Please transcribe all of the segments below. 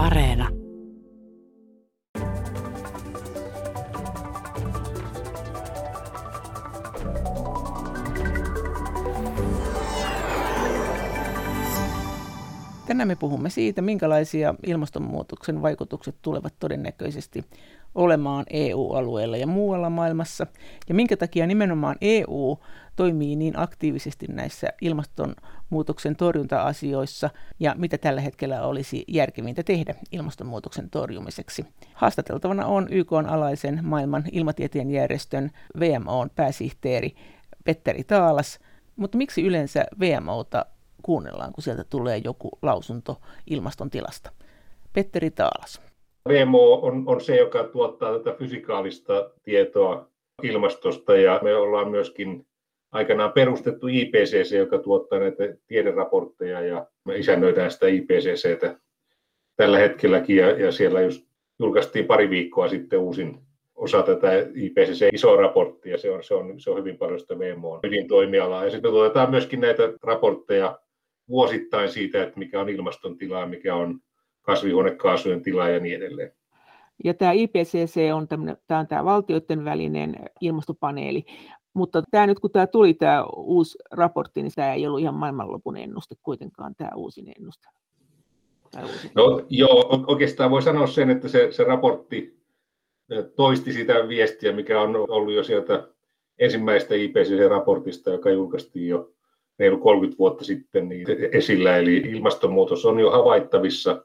Areena. Tänään me puhumme siitä, minkälaisia ilmastonmuutoksen vaikutukset tulevat todennäköisesti olemaan EU-alueella ja muualla maailmassa, ja minkä takia nimenomaan EU toimii niin aktiivisesti näissä ilmastonmuutoksen torjunta-asioissa, ja mitä tällä hetkellä olisi järkevintä tehdä ilmastonmuutoksen torjumiseksi. Haastateltavana on YK-alaisen maailman ilmatieteen järjestön VMOn pääsihteeri Petteri Taalas, mutta miksi yleensä VMOta kuunnellaan, kun sieltä tulee joku lausunto ilmaston tilasta? Petteri Taalas. VMO on, on se, joka tuottaa tätä fysikaalista tietoa ilmastosta ja me ollaan myöskin aikanaan perustettu IPCC, joka tuottaa näitä tiederaportteja ja me isännöidään sitä IPCCtä tällä hetkelläkin ja, ja siellä just julkaistiin pari viikkoa sitten uusin osa tätä IPCC isoa raporttia. Se on, se on, se on hyvin paljon sitä VMOn ydintoimialaa. Ja sitten tuotetaan myöskin näitä raportteja vuosittain siitä, että mikä on ilmaston tila, mikä on kasvihuonekaasujen tila ja niin edelleen. Ja tämä IPCC on, tämä, on tämä valtioiden välinen ilmastopaneeli, mutta tämä nyt kun tämä tuli tämä uusi raportti, niin tämä ei ollut ihan maailmanlopun ennuste kuitenkaan, tämä uusin ennuste. No, joo, oikeastaan voi sanoa sen, että se, se raportti toisti sitä viestiä, mikä on ollut jo sieltä ensimmäistä IPCC-raportista, joka julkaistiin jo reilu 30 vuotta sitten niin esillä. Eli ilmastonmuutos on jo havaittavissa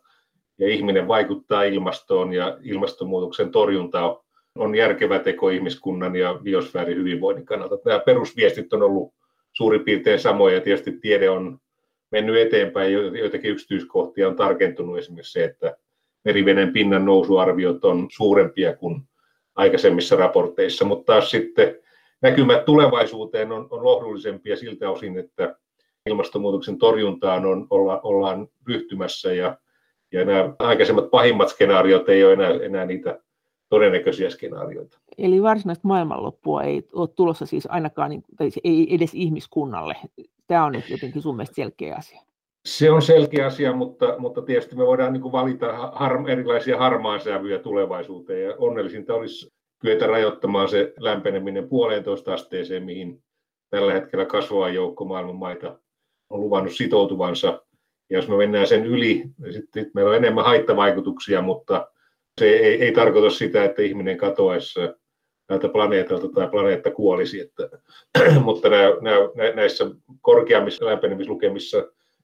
ja ihminen vaikuttaa ilmastoon ja ilmastonmuutoksen torjunta on järkevä teko ihmiskunnan ja biosfäärin hyvinvoinnin kannalta. Nämä perusviestit on ollut suurin piirtein samoja. Tietysti tiede on mennyt eteenpäin, joitakin yksityiskohtia on tarkentunut esimerkiksi se, että meriveden pinnan nousuarviot on suurempia kuin aikaisemmissa raporteissa, mutta taas sitten näkymät tulevaisuuteen on, on lohdullisempia siltä osin, että ilmastonmuutoksen torjuntaan on, olla, ollaan ryhtymässä ja, ja nämä aikaisemmat pahimmat skenaariot ei ole enää, enää niitä todennäköisiä skenaarioita. Eli varsinaista maailmanloppua ei ole tulossa siis ainakaan, niin, tai ei edes ihmiskunnalle. Tämä on nyt jotenkin sun mielestä selkeä asia. Se on selkeä asia, mutta, mutta tietysti me voidaan niin valita har, erilaisia harmaansävyjä tulevaisuuteen. Ja onnellisinta olisi kyetä rajoittamaan se lämpeneminen puolentoista asteeseen, mihin tällä hetkellä kasvava joukko maailman maita on luvannut sitoutuvansa. Ja jos me mennään sen yli, niin sitten meillä on enemmän haittavaikutuksia, mutta se ei, ei tarkoita sitä, että ihminen katoaisi näiltä planeetalta tai planeetta kuolisi. Että, mutta nämä, nämä, näissä korkeammissa lämpenemislukemissa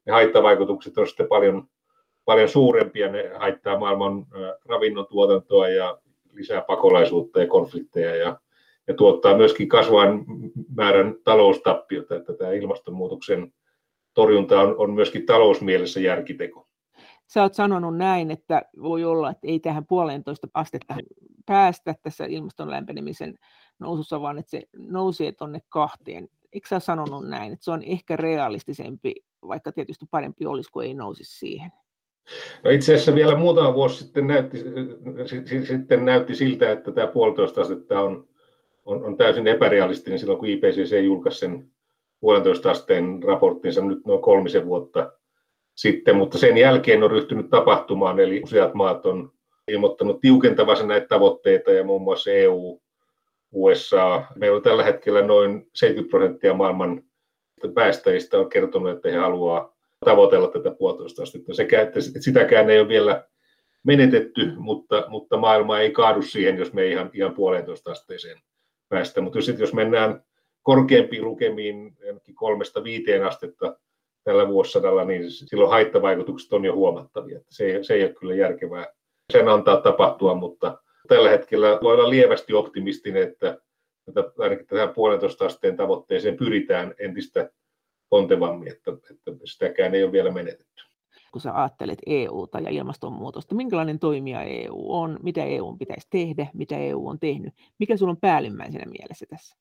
ne haittavaikutukset on sitten paljon, paljon suurempia. Ne haittaa maailman ravinnon tuotantoa ja lisää pakolaisuutta ja konflikteja ja, ja tuottaa myöskin kasvavan määrän taloustappiota, että tämä ilmastonmuutoksen torjunta on, on myöskin talousmielessä järkiteko. Sä oot sanonut näin, että voi olla, että ei tähän puolentoista astetta päästä tässä ilmaston lämpenemisen nousussa, vaan että se nousee tuonne kahteen. Eikö sä sanonut näin, että se on ehkä realistisempi, vaikka tietysti parempi olisi, kun ei nousisi siihen? No itse asiassa vielä muutama vuosi sitten näytti, sitten näytti siltä, että tämä puolitoista astetta on, on, on täysin epärealistinen silloin, kun IPCC julkaisi sen puolentoista asteen raporttinsa nyt noin kolmisen vuotta sitten, mutta sen jälkeen on ryhtynyt tapahtumaan, eli useat maat on ilmoittanut tiukentavansa näitä tavoitteita ja muun muassa EU, USA. Meillä on tällä hetkellä noin 70 prosenttia maailman päästäjistä on kertonut, että he haluaa tavoitella tätä puolitoista astetta. Sekä, että sitäkään ei ole vielä menetetty, mutta, mutta maailma ei kaadu siihen, jos me ei ihan, ihan puolentoista asteeseen päästä. Mutta jos, jos mennään korkeampiin lukemiin, kolmesta viiteen astetta tällä vuosisadalla, niin silloin haittavaikutukset on jo huomattavia. Se, se ei ole kyllä järkevää sen antaa tapahtua, mutta tällä hetkellä voi olla lievästi optimistinen, että, ainakin tähän puolentoista asteen tavoitteeseen pyritään entistä pontevammin, että, että sitäkään ei ole vielä menetetty. Kun sä ajattelet EUta ja ilmastonmuutosta, minkälainen toimija EU on, mitä EU pitäisi tehdä, mitä EU on tehnyt, mikä sulla on päällimmäisenä mielessä tässä?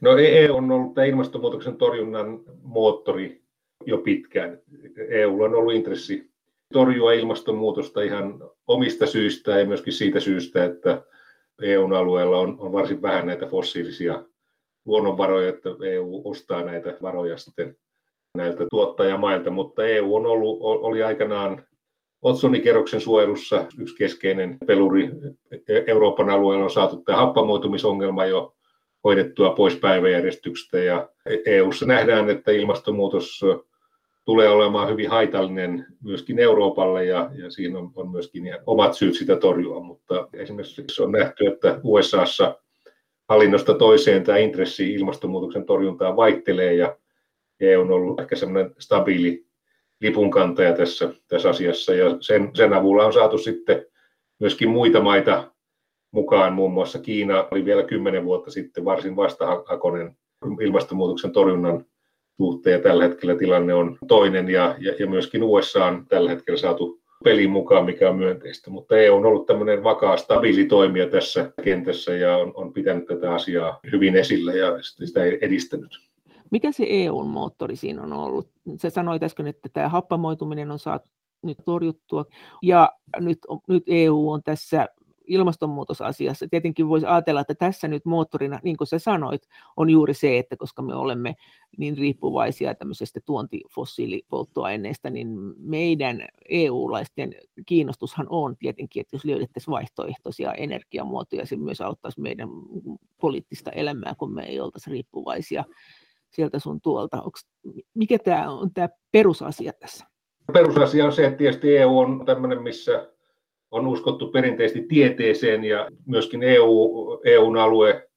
No EU on ollut ilmastonmuutoksen torjunnan moottori jo pitkään. EU on ollut intressi torjua ilmastonmuutosta ihan omista syistä ja myöskin siitä syystä, että EUn alueella on, on varsin vähän näitä fossiilisia luonnonvaroja, että EU ostaa näitä varoja sitten näiltä tuottajamailta, mutta EU on ollut, oli aikanaan otsonikerroksen suojelussa yksi keskeinen peluri. Euroopan alueella on saatu tämä happamoitumisongelma jo hoidettua pois päiväjärjestyksestä ja EU:ssa nähdään, että ilmastonmuutos tulee olemaan hyvin haitallinen myöskin Euroopalle ja, ja siinä on, on myöskin omat syyt sitä torjua, mutta esimerkiksi on nähty, että USAssa hallinnosta toiseen tämä intressi ilmastonmuutoksen torjuntaan vaihtelee ja EU on ollut ehkä semmoinen stabiili lipunkantaja tässä, tässä asiassa. Ja sen, sen avulla on saatu sitten myöskin muita maita mukaan, muun muassa Kiina oli vielä kymmenen vuotta sitten varsin vastahakoinen ilmastonmuutoksen torjunnan suhteen. Ja tällä hetkellä tilanne on toinen. Ja, ja, ja myöskin USA on tällä hetkellä saatu peliin mukaan, mikä on myönteistä, mutta EU on ollut tämmöinen vakaa, stabiili toimija tässä kentässä ja on, on pitänyt tätä asiaa hyvin esillä ja sitä edistänyt. Mikä se EUn moottori siinä on ollut? Se sanoi äsken, että tämä happamoituminen on saatu nyt torjuttua ja nyt, nyt EU on tässä ilmastonmuutosasiassa. Tietenkin voisi ajatella, että tässä nyt moottorina, niin kuin sä sanoit, on juuri se, että koska me olemme niin riippuvaisia tämmöisestä tuontifossiilipolttoaineista, niin meidän EU-laisten kiinnostushan on tietenkin, että jos löydettäisiin vaihtoehtoisia energiamuotoja, se myös auttaisi meidän poliittista elämää, kun me ei oltaisi riippuvaisia sieltä sun tuolta. Onks, mikä tämä on tämä perusasia tässä? Perusasia on se, että tietysti EU on tämmöinen, missä on uskottu perinteisesti tieteeseen ja myöskin EU, EUn alue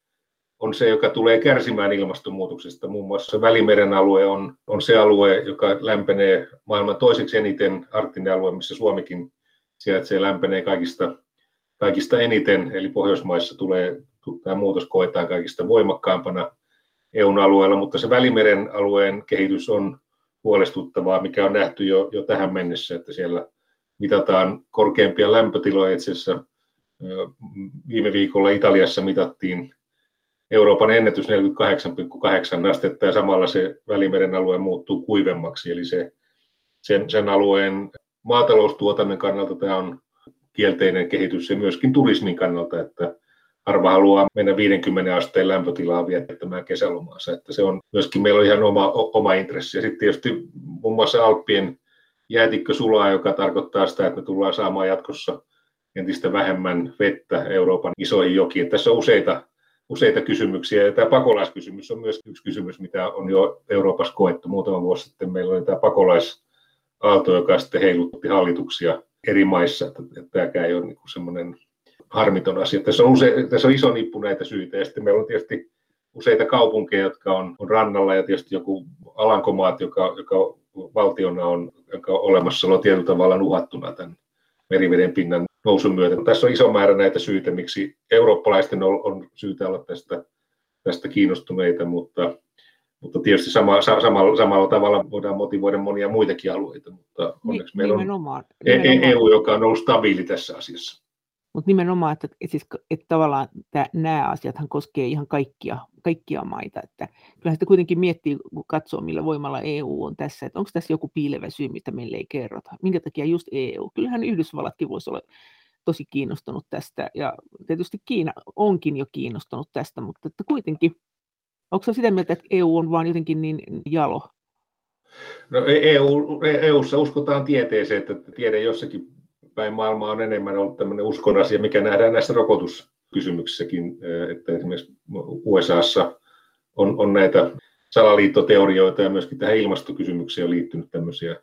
on se, joka tulee kärsimään ilmastonmuutoksesta. Muun muassa Välimeren alue on, on se alue, joka lämpenee maailman toiseksi eniten, arktinen alue, missä Suomikin sijaitsee, lämpenee kaikista, kaikista eniten, eli Pohjoismaissa tulee, tämä muutos koetaan kaikista voimakkaampana EUn alueella, mutta se Välimeren alueen kehitys on huolestuttavaa, mikä on nähty jo, jo tähän mennessä, että siellä mitataan korkeampia lämpötiloja. Itse asiassa viime viikolla Italiassa mitattiin Euroopan ennätys 48,8 astetta ja samalla se Välimeren alue muuttuu kuivemmaksi. Eli se, sen, sen alueen maataloustuotannon kannalta tämä on kielteinen kehitys ja myöskin turismin kannalta, että harva haluaa mennä 50 asteen lämpötilaa viettämään kesälomaansa. Että se on myöskin meillä on ihan oma, oma intressi. Ja sitten tietysti muun muassa Alppien jäätikkö sulaa, joka tarkoittaa sitä, että me tullaan saamaan jatkossa entistä vähemmän vettä Euroopan isoihin jokiin. Tässä on useita, useita kysymyksiä, ja tämä pakolaiskysymys on myös yksi kysymys, mitä on jo Euroopassa koettu. Muutama vuosi sitten meillä oli tämä pakolaisaalto, joka sitten heilutti hallituksia eri maissa, tämäkään ei ole niin semmoinen harmiton asia. Tässä on, use, tässä on iso nippu näitä syitä, ja sitten meillä on tietysti useita kaupunkeja, jotka on, on rannalla, ja tietysti joku Alankomaat, joka, joka valtiona on, joka on olemassaolo tietyllä tavalla uhattuna tämän meriveden pinnan nousun myötä. Tässä on iso määrä näitä syitä, miksi eurooppalaisten on, on syytä olla tästä, tästä kiinnostuneita, mutta, mutta tietysti sama, samalla, samalla tavalla voidaan motivoida monia muitakin alueita, mutta onneksi meillä on nimenomaan, nimenomaan. EU, joka on ollut stabiili tässä asiassa. Mutta nimenomaan, että, että, siis, että tavallaan että nämä asiathan koskee ihan kaikkia, kaikkia maita. Että kyllähän sitä kuitenkin miettii, kun katsoo, millä voimalla EU on tässä, että onko tässä joku piilevä syy, mitä meille ei kerrota. Minkä takia just EU? Kyllähän Yhdysvallatkin voisi olla tosi kiinnostunut tästä, ja tietysti Kiina onkin jo kiinnostunut tästä, mutta että kuitenkin, onko sitä mieltä, että EU on vaan jotenkin niin jalo? No EU, EUssa uskotaan tieteeseen, että tiede jossakin päin maailmaa on enemmän ollut tämmöinen uskon asia, mikä nähdään näissä rokotuskysymyksissäkin, että esimerkiksi USAssa on, on näitä salaliittoteorioita ja myöskin tähän ilmastokysymykseen on liittynyt tämmöisiä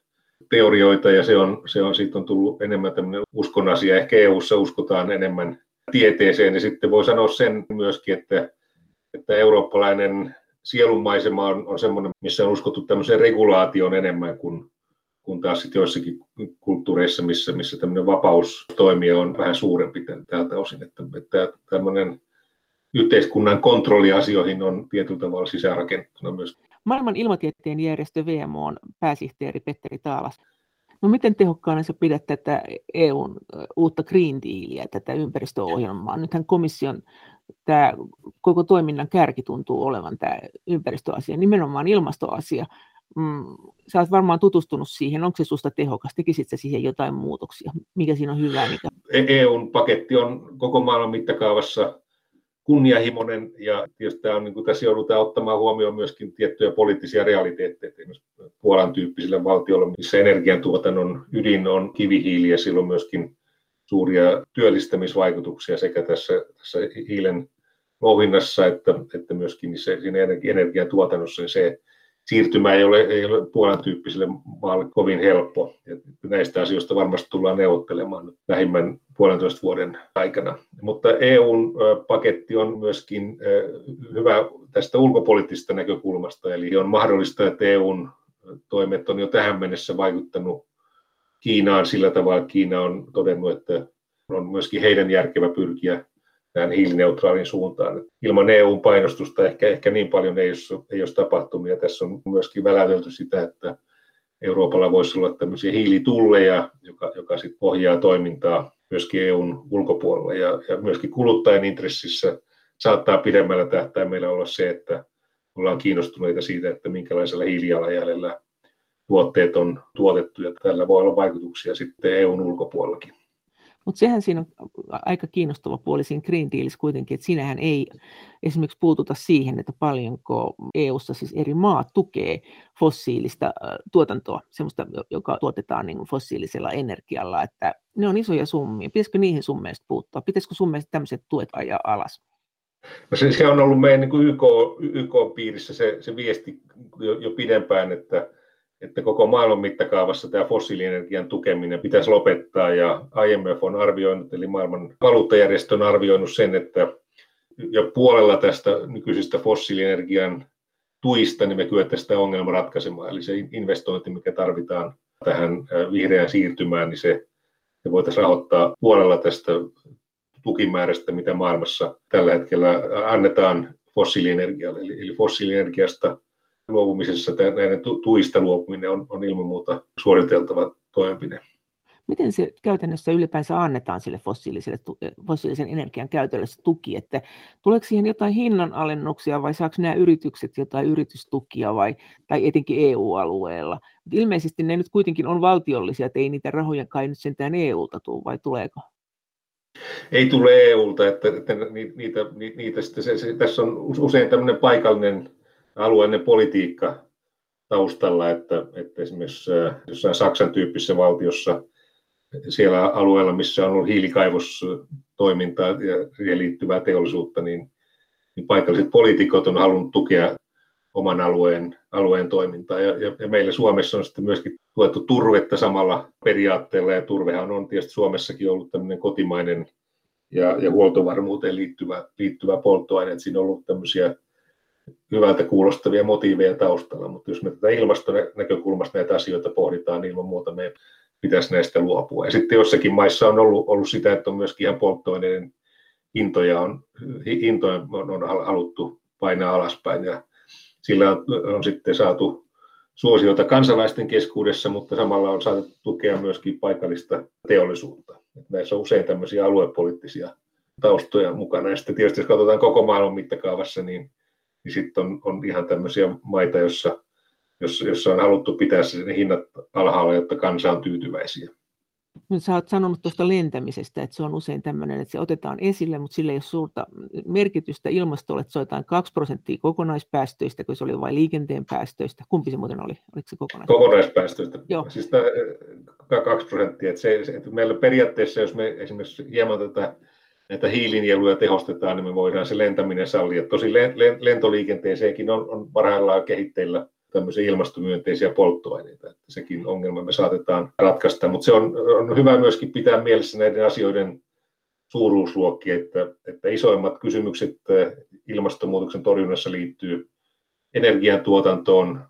teorioita ja se on, se on, siitä on tullut enemmän tämmöinen uskon asia. Ehkä EU-ssa uskotaan enemmän tieteeseen ja sitten voi sanoa sen myöskin, että, että eurooppalainen sielunmaisema on, on semmoinen, missä on uskottu tämmöiseen regulaatioon enemmän kuin kun taas sitten joissakin kulttuureissa, missä, missä tämmöinen vapaus toimia on vähän suurempi tältä osin, että, että tämmöinen yhteiskunnan kontrolli asioihin on tietyllä tavalla sisäänrakennettuna myös. Maailman ilmatieteen järjestö VMO on pääsihteeri Petteri Taalas. No miten tehokkaana sä pidät tätä EUn uutta Green Dealia, tätä ympäristöohjelmaa? Nythän komission tämä koko toiminnan kärki tuntuu olevan tämä ympäristöasia, nimenomaan ilmastoasia mm, sä oot varmaan tutustunut siihen, onko se susta tehokas, tekisit sä siihen jotain muutoksia, mikä siinä on hyvää? Mikä... EUn paketti on koko maailman mittakaavassa kunnianhimoinen ja tietysti tämä on, niin kuin tässä joudutaan ottamaan huomioon myöskin tiettyjä poliittisia realiteetteja. Esimerkiksi Puolan tyyppiselle valtiolle, missä energiantuotannon ydin on kivihiili ja silloin myöskin suuria työllistämisvaikutuksia sekä tässä, tässä hiilen louhinnassa että, että myöskin se, siinä energiantuotannossa, niin se siirtymä ei ole, ei ole Puolan tyyppiselle maalle kovin helppo. Ja näistä asioista varmasti tullaan neuvottelemaan lähimmän puolentoista vuoden aikana. Mutta EUn paketti on myöskin hyvä tästä ulkopoliittisesta näkökulmasta, eli on mahdollista, että EUn toimet on jo tähän mennessä vaikuttanut Kiinaan sillä tavalla, että Kiina on todennut, että on myöskin heidän järkevä pyrkiä tähän hiilineutraalin suuntaan. Ilman EUn painostusta ehkä, ehkä niin paljon ei olisi, ei olisi tapahtunut, ja tässä on myöskin väläytelty sitä, että Euroopalla voisi olla tämmöisiä hiilitulleja, joka, joka sitten pohjaa toimintaa myöskin EUn ulkopuolella, ja, ja myöskin kuluttajan intressissä saattaa pidemmällä tähtäimellä olla se, että ollaan kiinnostuneita siitä, että minkälaisella hiilijalanjäljellä tuotteet on tuotettu, ja tällä voi olla vaikutuksia sitten EUn ulkopuolellakin. Mutta sehän siinä on aika kiinnostava puoli siinä Green Dealissa kuitenkin, että sinähän ei esimerkiksi puututa siihen, että paljonko EU-ssa siis eri maat tukee fossiilista tuotantoa, sellaista, joka tuotetaan niin fossiilisella energialla, että ne on isoja summia. Pitäisikö niihin summeista puuttua? Pitäisikö sun mielestä tämmöiset tuet ajaa alas? No se, se on ollut meidän niin YK, YK-piirissä se, se viesti jo, jo pidempään, että että koko maailman mittakaavassa tämä fossiilienergian tukeminen pitäisi lopettaa ja IMF on arvioinut, eli maailman valuuttajärjestö on arvioinut sen, että jo puolella tästä nykyisestä fossiilienergian tuista, niin me kyettäisiin sitä ongelmaa ratkaisemaan. Eli se investointi, mikä tarvitaan tähän vihreään siirtymään, niin se, se voitaisiin rahoittaa puolella tästä tukimäärästä, mitä maailmassa tällä hetkellä annetaan fossiilienergialle. Eli, eli fossiilienergiasta luovumisessa näiden tuista luopuminen on, on ilman muuta suoriteltava toimenpide. Miten se käytännössä ylipäänsä annetaan sille fossiiliselle, fossiilisen energian käytölle se tuki, että tuleeko siihen jotain hinnanalennuksia vai saako nämä yritykset jotain yritystukia vai, tai etenkin EU-alueella? Ilmeisesti ne nyt kuitenkin on valtiollisia, että ei niitä rahoja kai nyt sentään EU-ta tule vai tuleeko? Ei tule EUlta, että, että niitä, niitä, niitä se, se, tässä on usein tämmöinen paikallinen alueellinen politiikka taustalla, että, että esimerkiksi jossain Saksan tyyppisessä valtiossa siellä alueella, missä on ollut hiilikaivostoimintaa ja siihen liittyvää teollisuutta, niin, niin paikalliset poliitikot on halunnut tukea oman alueen, alueen toimintaa. Ja, ja, ja meillä Suomessa on sitten myöskin tuettu turvetta samalla periaatteella, ja turvehan on tietysti Suomessakin ollut tämmöinen kotimainen ja, ja huoltovarmuuteen liittyvä, liittyvä polttoaine, että siinä on ollut tämmöisiä hyvältä kuulostavia motiiveja taustalla, mutta jos me tätä ilmastonäkökulmasta näitä asioita pohditaan, niin ilman muuta me pitäisi näistä luopua. Ja sitten jossakin maissa on ollut, ollut sitä, että on myöskin ihan polttoaineiden hintoja on, hintoja on, on haluttu painaa alaspäin ja sillä on, on sitten saatu suosiota kansalaisten keskuudessa, mutta samalla on saatu tukea myöskin paikallista teollisuutta. Näissä on usein tämmöisiä aluepoliittisia taustoja mukana. Ja sitten tietysti jos katsotaan koko maailman mittakaavassa, niin niin sitten on, on ihan tämmöisiä maita, jossa, jossa, jossa on haluttu pitää ne hinnat alhaalla, jotta kansa on tyytyväisiä. Nyt sä oot sanonut tuosta lentämisestä, että se on usein tämmöinen, että se otetaan esille, mutta sillä ei ole suurta merkitystä ilmastolle, että se otetaan 2 prosenttia kokonaispäästöistä, kun se oli vain liikenteen päästöistä. Kumpi se muuten oli? Oliko se kokonaispäästöistä? Kokonaispäästöistä. Joo. Siis 2 prosenttia. Että se, että meillä periaatteessa, jos me esimerkiksi hieman tätä näitä hiilinieluja tehostetaan, niin me voidaan se lentäminen sallia. Tosi lentoliikenteeseenkin on, on parhaillaan kehitteillä tämmöisiä ilmastomyönteisiä polttoaineita. Että sekin ongelma me saatetaan ratkaista, mutta se on, on hyvä myöskin pitää mielessä näiden asioiden suuruusluokki, että, että isoimmat kysymykset ilmastonmuutoksen torjunnassa liittyy energiantuotantoon,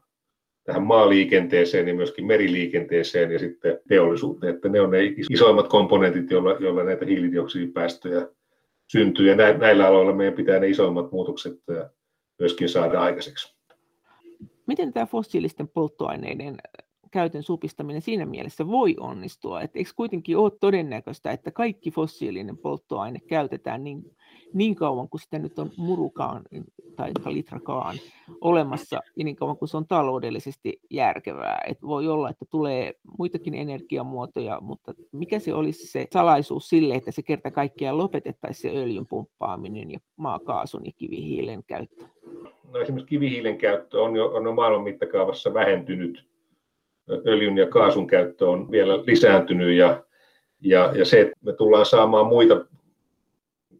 tähän maaliikenteeseen ja myöskin meriliikenteeseen ja sitten teollisuuteen. Että ne on ne isoimmat komponentit, joilla, joilla näitä hiilidioksidipäästöjä syntyy ja näillä aloilla meidän pitää ne isoimmat muutokset myöskin saada aikaiseksi. Miten tämä fossiilisten polttoaineiden käytön supistaminen siinä mielessä voi onnistua? Et eikö kuitenkin ole todennäköistä, että kaikki fossiilinen polttoaine käytetään niin, niin kauan kuin sitä nyt on murukaan tai litrakaan olemassa ja niin kauan kuin se on taloudellisesti järkevää. Et voi olla, että tulee muitakin energiamuotoja, mutta mikä se olisi se salaisuus sille, että se kerta kaikkiaan lopetettaisiin se öljyn pumppaaminen ja maakaasun ja kivihiilen käyttö? No esimerkiksi kivihiilen käyttö on jo, on jo maailman mittakaavassa vähentynyt. Öljyn ja kaasun käyttö on vielä lisääntynyt ja, ja, ja se, että me tullaan saamaan muita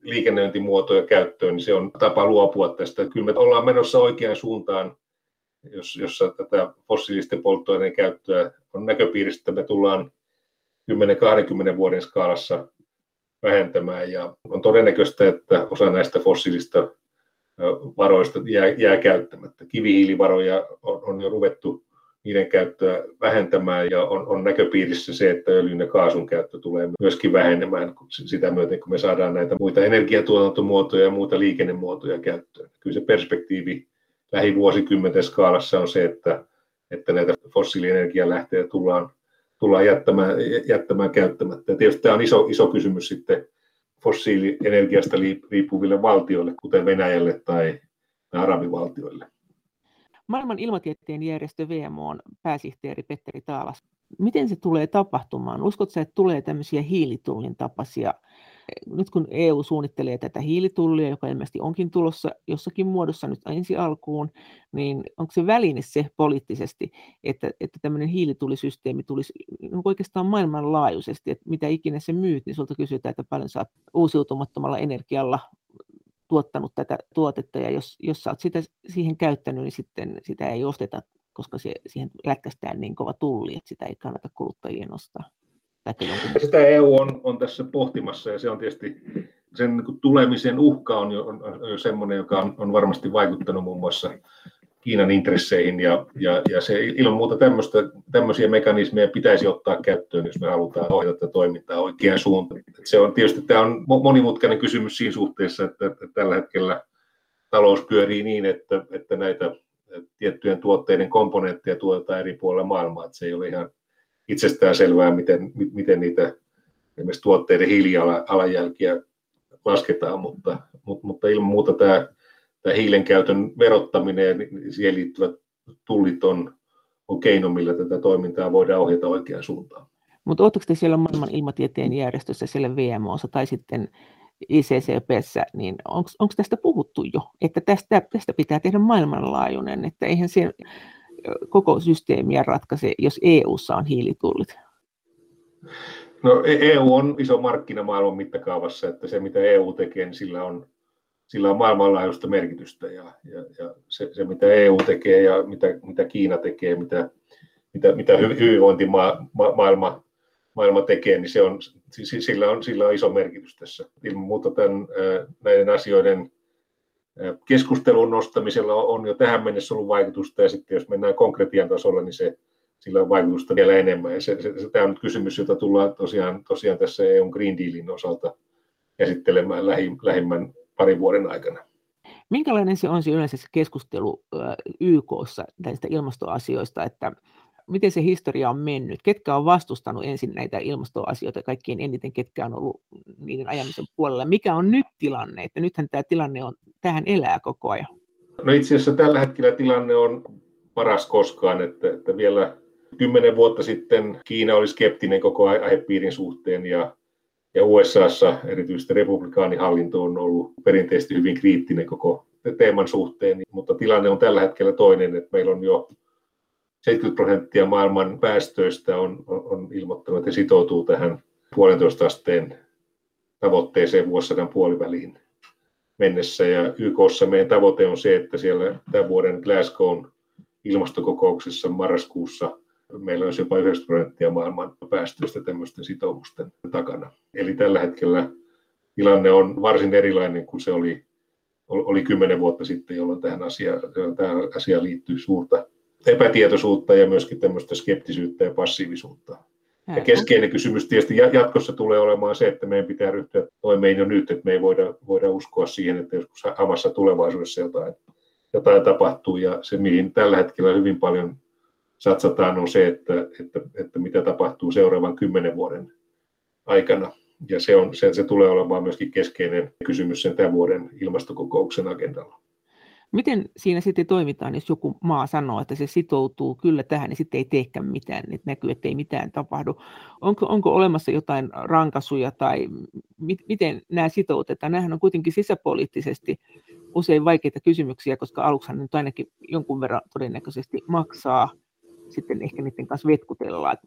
liikennöintimuotoja käyttöön, niin se on tapa luopua tästä. Kyllä me ollaan menossa oikeaan suuntaan, jos, jossa tätä fossiilisten polttoaineen käyttöä on näköpiirissä, että me tullaan 10-20 vuoden skaalassa vähentämään ja on todennäköistä, että osa näistä fossiilista varoista jää, jää käyttämättä. Kivihiilivaroja on, on jo ruvettu niiden käyttöä vähentämään ja on, on näköpiirissä se, että öljyn ja kaasun käyttö tulee myöskin vähenemään sitä myöten, kun me saadaan näitä muita energiatuotantomuotoja ja muita liikennemuotoja käyttöön. Kyllä se perspektiivi lähivuosikymmenten skaalassa on se, että, että näitä fossiilienergialähteitä tullaan, tullaan jättämään, jättämään käyttämättä. Ja tietysti tämä on iso, iso kysymys sitten fossiilienergiasta riippuville valtioille, kuten Venäjälle tai arabivaltioille. Maailman ilmatieteen järjestö WMOn pääsihteeri Petteri Taalas, miten se tulee tapahtumaan? Uskotko että tulee tämmöisiä hiilitullin tapaisia, nyt kun EU suunnittelee tätä hiilitullia, joka ilmeisesti onkin tulossa jossakin muodossa nyt ensi alkuun, niin onko se väline se poliittisesti, että, että tämmöinen hiilitullisysteemi tulisi oikeastaan maailmanlaajuisesti, että mitä ikinä se myyt, niin sulta kysytään, että paljon saat uusiutumattomalla energialla tuottanut tätä tuotetta, ja jos, jos sä oot sitä siihen käyttänyt, niin sitten sitä ei osteta, koska se, siihen lätkästään niin kova tulli, että sitä ei kannata kuluttajien ostaa. Sitä EU on, on tässä pohtimassa, ja se on tietysti sen niin tulemisen uhka on jo, on, on jo semmoinen, joka on, on varmasti vaikuttanut muun muassa Kiinan intresseihin ja, ja, ja se ilman muuta tämmöistä, tämmöisiä mekanismeja pitäisi ottaa käyttöön, jos me halutaan ohjata tätä toimintaa oikeaan suuntaan. Se on tietysti tämä on monimutkainen kysymys siinä suhteessa, että, että tällä hetkellä talous pyörii niin, että, että näitä tiettyjen tuotteiden komponentteja tuotetaan eri puolilla maailmaa, että se ei ole ihan itsestään selvää, miten, miten niitä esimerkiksi tuotteiden hiilijalanjälkiä lasketaan, mutta, mutta, mutta ilman muuta tämä tämä hiilen käytön verottaminen ja siihen liittyvät tullit on, on keino, millä tätä toimintaa voidaan ohjata oikeaan suuntaan. Mutta oletteko te siellä maailman ilmatieteen järjestössä, siellä VMOssa tai sitten ICCPssä, niin onko tästä puhuttu jo, että tästä, tästä pitää tehdä maailmanlaajuinen, että eihän se koko systeemiä ratkaise, jos EU:ssa on hiilitullit? No EU on iso markkina maailman mittakaavassa, että se mitä EU tekee, niin sillä on sillä on maailmanlaajuista merkitystä ja, ja, ja se, se, mitä EU tekee ja mitä, mitä Kiina tekee, mitä, mitä, mitä hyvinvointimaailma maailma tekee, niin se on, sillä, on, sillä on iso merkitys tässä. Ilman muuta tämän, näiden asioiden keskustelun nostamisella on jo tähän mennessä ollut vaikutusta, ja sitten jos mennään konkretian tasolla, niin se, sillä on vaikutusta vielä enemmän. Ja se, se, se, tämä on nyt kysymys, jota tullaan tosiaan, tosiaan tässä EU Green Dealin osalta käsittelemään lähi, lähimmän parin vuoden aikana. Minkälainen se on se yleensä se keskustelu YKssa näistä ilmastoasioista, että miten se historia on mennyt? Ketkä on vastustanut ensin näitä ilmastoasioita kaikkein eniten, ketkä on ollut niiden ajamisen puolella? Mikä on nyt tilanne? Että nythän tämä tilanne on, tähän elää koko ajan. No itse asiassa tällä hetkellä tilanne on paras koskaan, että, että vielä kymmenen vuotta sitten Kiina oli skeptinen koko aihepiirin suhteen ja ja USAssa erityisesti republikaanihallinto on ollut perinteisesti hyvin kriittinen koko teeman suhteen, mutta tilanne on tällä hetkellä toinen, että meillä on jo 70 prosenttia maailman päästöistä on, on ilmoittanut, että sitoutuu tähän puolentoista asteen tavoitteeseen vuosisadan puoliväliin mennessä. Ja YKssa meidän tavoite on se, että siellä tämän vuoden Glasgown ilmastokokouksessa marraskuussa meillä olisi jopa 90 prosenttia maailman päästöistä tämmöisten sitoumusten takana. Eli tällä hetkellä tilanne on varsin erilainen kuin se oli, oli kymmenen vuotta sitten, jolloin tähän asiaan, tähän asiaan liittyy suurta epätietoisuutta ja myöskin tämmöistä skeptisyyttä ja passiivisuutta. Ja keskeinen kysymys tietysti jatkossa tulee olemaan se, että meidän pitää ryhtyä toimeen jo nyt, että me ei voida, voida uskoa siihen, että joskus hamassa tulevaisuudessa jotain, jotain tapahtuu. Ja se, mihin tällä hetkellä hyvin paljon satsataan, on se, että, että, että mitä tapahtuu seuraavan kymmenen vuoden aikana. ja se, on, se, se tulee olemaan myöskin keskeinen kysymys sen tämän vuoden ilmastokokouksen agendalla. Miten siinä sitten toimitaan, jos joku maa sanoo, että se sitoutuu kyllä tähän, niin sitten ei teekään mitään, että näkyy, että ei mitään tapahdu. Onko, onko olemassa jotain rankasuja tai mi, miten nämä sitoutetaan? Nämähän on kuitenkin sisäpoliittisesti usein vaikeita kysymyksiä, koska aluksi nyt ainakin jonkun verran todennäköisesti maksaa, sitten ehkä niiden kanssa vetkutellaan, että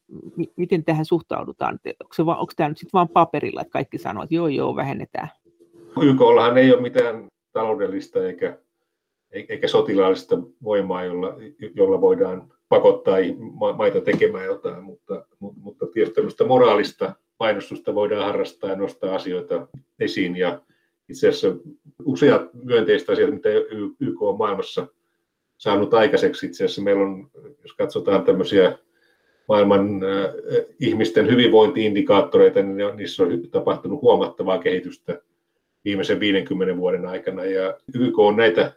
miten tähän suhtaudutaan, onko, se onko tämä nyt sitten vain paperilla, että kaikki sanoo, että joo joo, vähennetään? YKllahan ei ole mitään taloudellista eikä eikä sotilaallista voimaa, jolla, jolla voidaan pakottaa maita tekemään jotain, mutta, mutta tietysti tämmöistä moraalista painostusta voidaan harrastaa ja nostaa asioita esiin. Ja itse asiassa useat myönteiset asiat, mitä YK on maailmassa saanut aikaiseksi. Itse asiassa meillä on, jos katsotaan tämmöisiä maailman äh, ihmisten hyvinvointiindikaattoreita, niin niissä on tapahtunut huomattavaa kehitystä viimeisen 50 vuoden aikana. Ja YK on näitä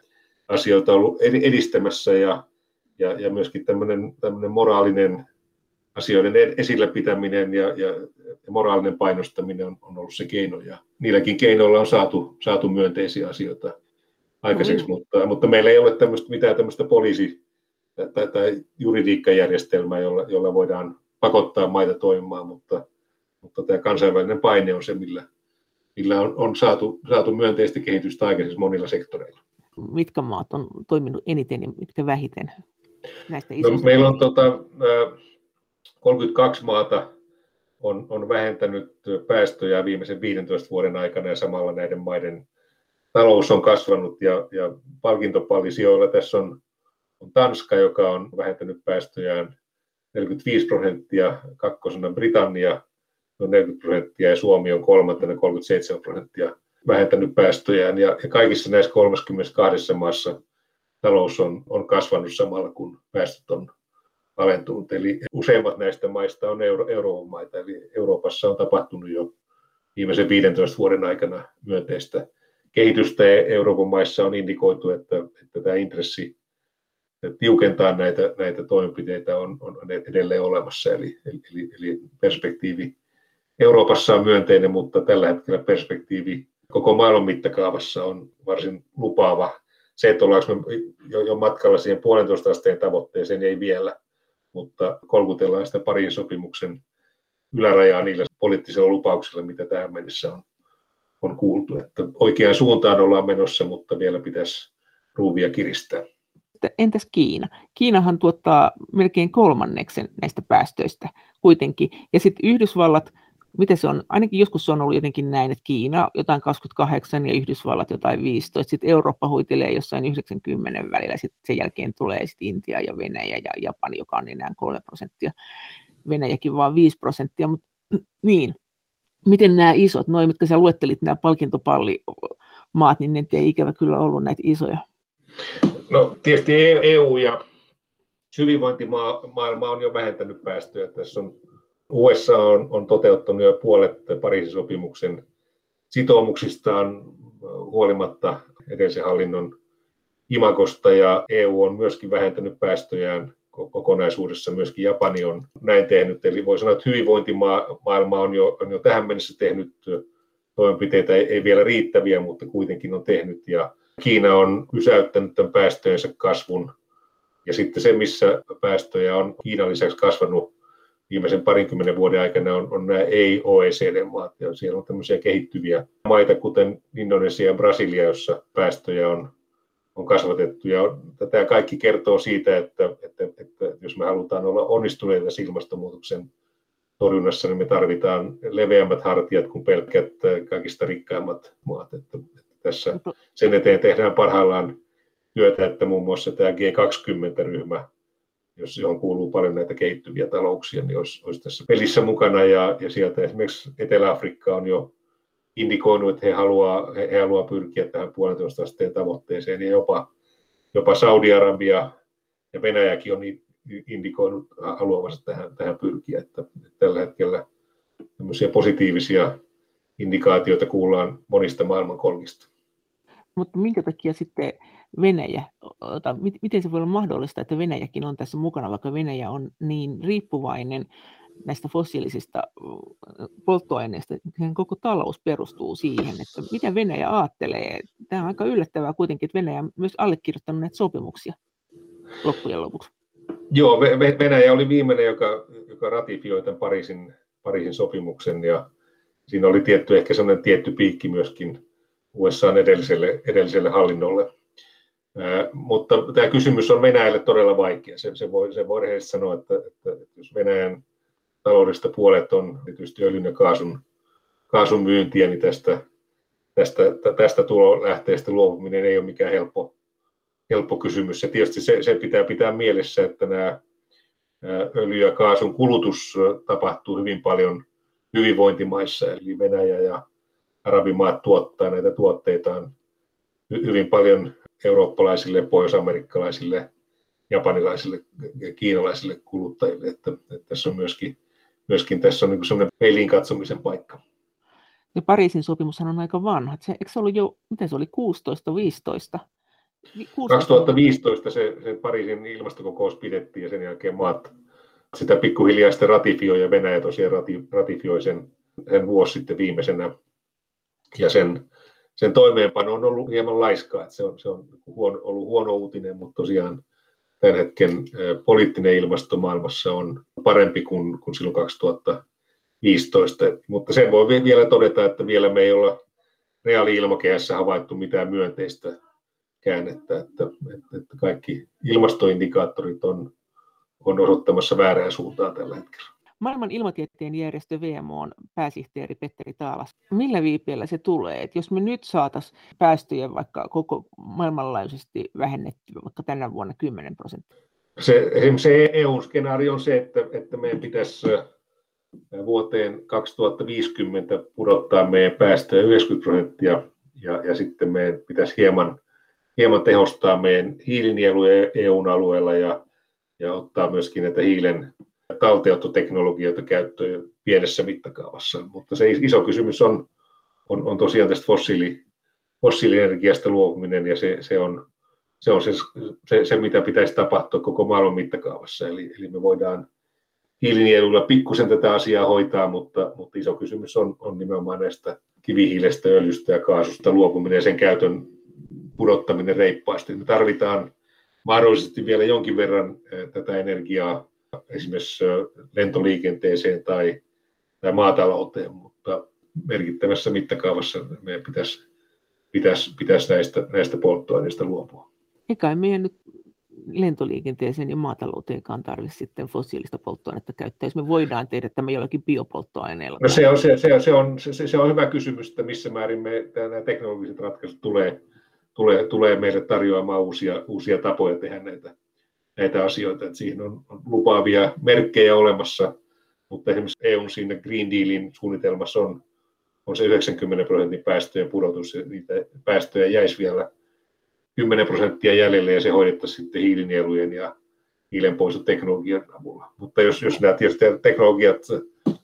asioita ollut edistämässä ja, ja, ja myöskin tämmöinen, tämmöinen moraalinen asioiden esillä pitäminen ja, ja, ja moraalinen painostaminen on, on ollut se keino. Ja niilläkin keinoilla on saatu, saatu myönteisiä asioita aikaiseksi, mm. mutta, mutta meillä ei ole tämmöistä, mitään tämmöistä poliisi- tai, tai juridiikkajärjestelmää, jolla, jolla voidaan pakottaa maita toimimaan, mutta, mutta tämä kansainvälinen paine on se, millä, millä on, on saatu, saatu myönteistä kehitystä aikaisemmin monilla sektoreilla mitkä maat on toiminut eniten ja mitkä vähiten näistä no, Meillä on tota, 32 maata on, on vähentänyt päästöjä viimeisen 15 vuoden aikana ja samalla näiden maiden talous on kasvanut ja, ja palkintopallisijoilla tässä on, on Tanska, joka on vähentänyt päästöjään 45 prosenttia, kakkosena Britannia noin 40 prosenttia ja Suomi on kolmantena 37 prosenttia vähentänyt päästöjään ja, ja kaikissa näissä 32 maassa talous on, on kasvanut samalla kun päästöt on alentunut. Eli useimmat näistä maista on euro, Euroopan maita, eli Euroopassa on tapahtunut jo viimeisen 15 vuoden aikana myönteistä kehitystä Euroopan maissa on indikoitu, että, että tämä intressi tiukentaa näitä, näitä toimenpiteitä on, on edelleen olemassa. Eli, eli, eli perspektiivi Euroopassa on myönteinen, mutta tällä hetkellä perspektiivi koko maailman mittakaavassa on varsin lupaava. Se, että ollaanko me jo, jo matkalla siihen puolentoista asteen tavoitteeseen, ei vielä, mutta kolkutellaan sitä parin sopimuksen ylärajaa niillä poliittisilla lupauksilla, mitä tähän mennessä on, on kuultu. Että oikeaan suuntaan ollaan menossa, mutta vielä pitäisi ruuvia kiristää. Entäs Kiina? Kiinahan tuottaa melkein kolmanneksen näistä päästöistä kuitenkin. Ja sitten Yhdysvallat miten se on, ainakin joskus se on ollut jotenkin näin, että Kiina jotain 28 ja Yhdysvallat jotain 15, sitten Eurooppa huitelee jossain 90 välillä, sitten sen jälkeen tulee sitten Intia ja Venäjä ja Japani, joka on enää 3 prosenttia, Venäjäkin vaan 5 prosenttia, mutta niin, miten nämä isot, noin mitkä sä luettelit, nämä palkintopallimaat, niin ne ei ikävä kyllä ollut näitä isoja. No tietysti EU ja hyvinvointimaailma on jo vähentänyt päästöjä. Tässä on USA on, on toteuttanut jo puolet Pariisin sopimuksen sitoumuksistaan huolimatta edellisen hallinnon imakosta ja EU on myöskin vähentänyt päästöjään kokonaisuudessa, myöskin Japani on näin tehnyt. Eli voi sanoa, että hyvinvointimaailma on jo, on jo tähän mennessä tehnyt toimenpiteitä, ei, ei vielä riittäviä, mutta kuitenkin on tehnyt. Ja Kiina on pysäyttänyt tämän päästöjensä kasvun. Ja sitten se, missä päästöjä on Kiinan lisäksi kasvanut viimeisen parinkymmenen vuoden aikana on, on nämä ei-OECD-maat. Ja siellä on tämmöisiä kehittyviä maita, kuten Indonesia ja Brasilia, jossa päästöjä on, on kasvatettu. Ja tämä kaikki kertoo siitä, että, että, että jos me halutaan olla onnistuneita ilmastonmuutoksen torjunnassa, niin me tarvitaan leveämmät hartiat kuin pelkät kaikista rikkaimmat maat. Että, että tässä sen eteen tehdään parhaillaan työtä, että muun muassa tämä G20-ryhmä jos johon kuuluu paljon näitä kehittyviä talouksia, niin olisi, olisi tässä pelissä mukana. Ja, ja sieltä esimerkiksi Etelä-Afrikka on jo indikoinut, että he haluaa, he, haluaa pyrkiä tähän puolentoista asteen tavoitteeseen. Ja jopa, jopa Saudi-Arabia ja Venäjäkin on indikoinut haluavansa tähän, tähän pyrkiä. Että, tällä hetkellä positiivisia indikaatioita kuullaan monista maailmankolkista. Mutta minkä takia sitten Venäjä, miten se voi olla mahdollista, että Venäjäkin on tässä mukana, vaikka Venäjä on niin riippuvainen näistä fossiilisista polttoaineista, niin koko talous perustuu siihen, että mitä Venäjä ajattelee. Tämä on aika yllättävää kuitenkin, että Venäjä on myös allekirjoittanut näitä sopimuksia loppujen lopuksi. Joo, Venäjä oli viimeinen, joka, joka ratifioi tämän Pariisin, Pariisin sopimuksen ja siinä oli tietty, ehkä sellainen tietty piikki myöskin USA edelliselle, edelliselle hallinnolle. Ää, mutta tämä kysymys on Venäjälle todella vaikea. Se, se voi, se voi sanoa, että, että jos Venäjän taloudesta puolet on tietysti öljyn ja kaasun, kaasun myyntiä, niin tästä, tästä, tästä tulolähteestä luopuminen ei ole mikään helppo, helppo kysymys. Ja tietysti se, se pitää pitää mielessä, että nämä öljy- ja kaasun kulutus tapahtuu hyvin paljon hyvinvointimaissa, eli Venäjä ja arabimaat tuottaa näitä tuotteitaan hyvin paljon eurooppalaisille, pohjoisamerikkalaisille, japanilaisille ja kiinalaisille kuluttajille. Että, että tässä on myöskin, myöskin tässä on niin sellainen peiliin katsomisen paikka. Ja Pariisin sopimushan on aika vanha. Se, eikö se ollut jo, miten se oli, 16, 15? 16. 2015 se, se Pariisin ilmastokokous pidettiin ja sen jälkeen maat sitä pikkuhiljaa sitten ratifioi ja Venäjä tosiaan ratifioi sen, sen vuosi sitten viimeisenä. Ja sen, sen toimeenpano on ollut hieman laiskaa, että se on, se on huono, ollut huono uutinen, mutta tosiaan tämän hetken poliittinen ilmasto maailmassa on parempi kuin, kuin silloin 2015. Mutta sen voi vielä todeta, että vielä me ei olla reaali-ilmakehässä havaittu mitään myönteistä käännettä, että, että, että kaikki ilmastoindikaattorit on, on osoittamassa väärään suuntaan tällä hetkellä. Maailman ilmatieteen järjestö VMOn pääsihteeri Petteri Taalas, millä viipeellä se tulee? Et jos me nyt saataisiin päästöjä vaikka koko maailmanlaajuisesti vähennettyä vaikka tänä vuonna 10 prosenttia? Se, se EU-skenaario on se, että, että meidän pitäisi vuoteen 2050 pudottaa meidän päästöjä 90 prosenttia ja, ja sitten meidän pitäisi hieman, hieman tehostaa meidän hiilinieluja EUn alueella ja, ja ottaa myöskin näitä hiilen talteenottoteknologioita käyttöön pienessä mittakaavassa. Mutta se iso kysymys on, on, on tosiaan tästä fossiili, fossiilienergiasta luopuminen ja se, se on, se, on se, se, se, mitä pitäisi tapahtua koko maailman mittakaavassa. Eli, eli me voidaan hiilinieluilla pikkusen tätä asiaa hoitaa, mutta, mutta iso kysymys on, on nimenomaan näistä kivihiilestä, öljystä ja kaasusta luopuminen ja sen käytön pudottaminen reippaasti. Me tarvitaan mahdollisesti vielä jonkin verran tätä energiaa esimerkiksi lentoliikenteeseen tai, tai maatalouteen, mutta merkittävässä mittakaavassa meidän pitäisi, pitäisi, pitäisi näistä, näistä polttoaineista luopua. Eikä meidän nyt lentoliikenteeseen ja maatalouteenkaan tarvitse sitten fossiilista polttoainetta käyttää, jos me voidaan tehdä tämä jollakin biopolttoaineella. No se, on, se, se, se, on, se, se on hyvä kysymys, että missä määrin me, nämä teknologiset ratkaisut tulee, tulee, tulee meille tarjoamaan uusia, uusia tapoja tehdä näitä, näitä asioita. Että siihen on, lupaavia merkkejä olemassa, mutta esimerkiksi EUn siinä Green Dealin suunnitelmassa on, on se 90 prosentin päästöjen pudotus, ja niitä päästöjä jäisi vielä 10 prosenttia jäljelle, ja se hoidettaisiin sitten hiilinielujen ja hiilenpoistoteknologian avulla. Mutta jos, jos nämä tietysti teknologiat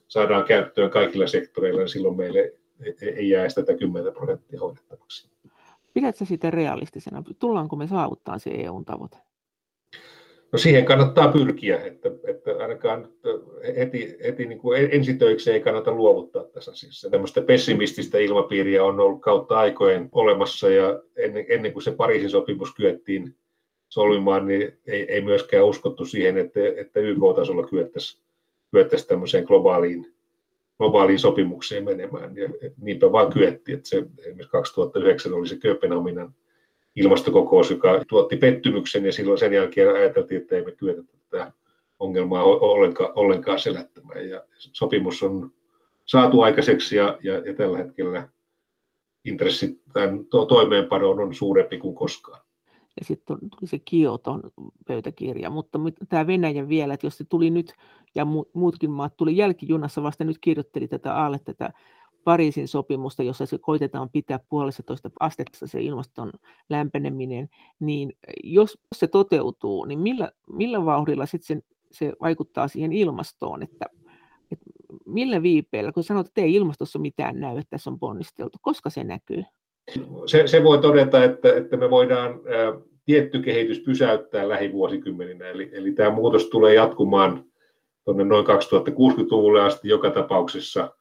saadaan käyttöön kaikilla sektoreilla, niin silloin meille ei jää tätä 10 prosenttia hoidettavaksi. Pidätkö sitä realistisena? Tullaanko me saavuttaa se EUn tavoite? No siihen kannattaa pyrkiä, että, että ainakaan heti, heti niin kuin ensitöiksi ei kannata luovuttaa tässä asiassa. Tämmöistä pessimististä ilmapiiriä on ollut kautta aikojen olemassa ja ennen, ennen kuin se Pariisin sopimus kyettiin solmimaan, niin ei, ei myöskään uskottu siihen, että, että YK-tasolla kyettäisiin, kyettäisiin tämmöiseen globaaliin, globaaliin sopimukseen menemään. Ja niinpä vaan kyettiin, että se esimerkiksi 2009 oli se Kööpenhaminan ilmastokokous, joka tuotti pettymyksen ja silloin sen jälkeen ajateltiin, että ei me kyetä tätä ongelmaa ollenkaan, ollenkaan selättämään. Ja sopimus on saatu aikaiseksi ja, ja, ja tällä hetkellä intressi tämän to, toimeenpanoon on suurempi kuin koskaan. Ja sitten tuli se Kioton pöytäkirja, mutta tämä Venäjä vielä, että jos se tuli nyt ja muutkin maat tuli jälkijunassa vasta nyt kirjoitteli tätä alle tätä Pariisin sopimusta, jossa se koitetaan pitää puolestatoista astetta se ilmaston lämpeneminen, niin jos se toteutuu, niin millä, millä vauhdilla sitten se, vaikuttaa siihen ilmastoon, että, että millä viipeellä, kun sanot, että ei ilmastossa mitään näy, että tässä on ponnisteltu, koska se näkyy? Se, se voi todeta, että, että me voidaan ä, tietty kehitys pysäyttää lähivuosikymmeninä, eli, eli tämä muutos tulee jatkumaan tuonne noin 2060-luvulle asti joka tapauksessa,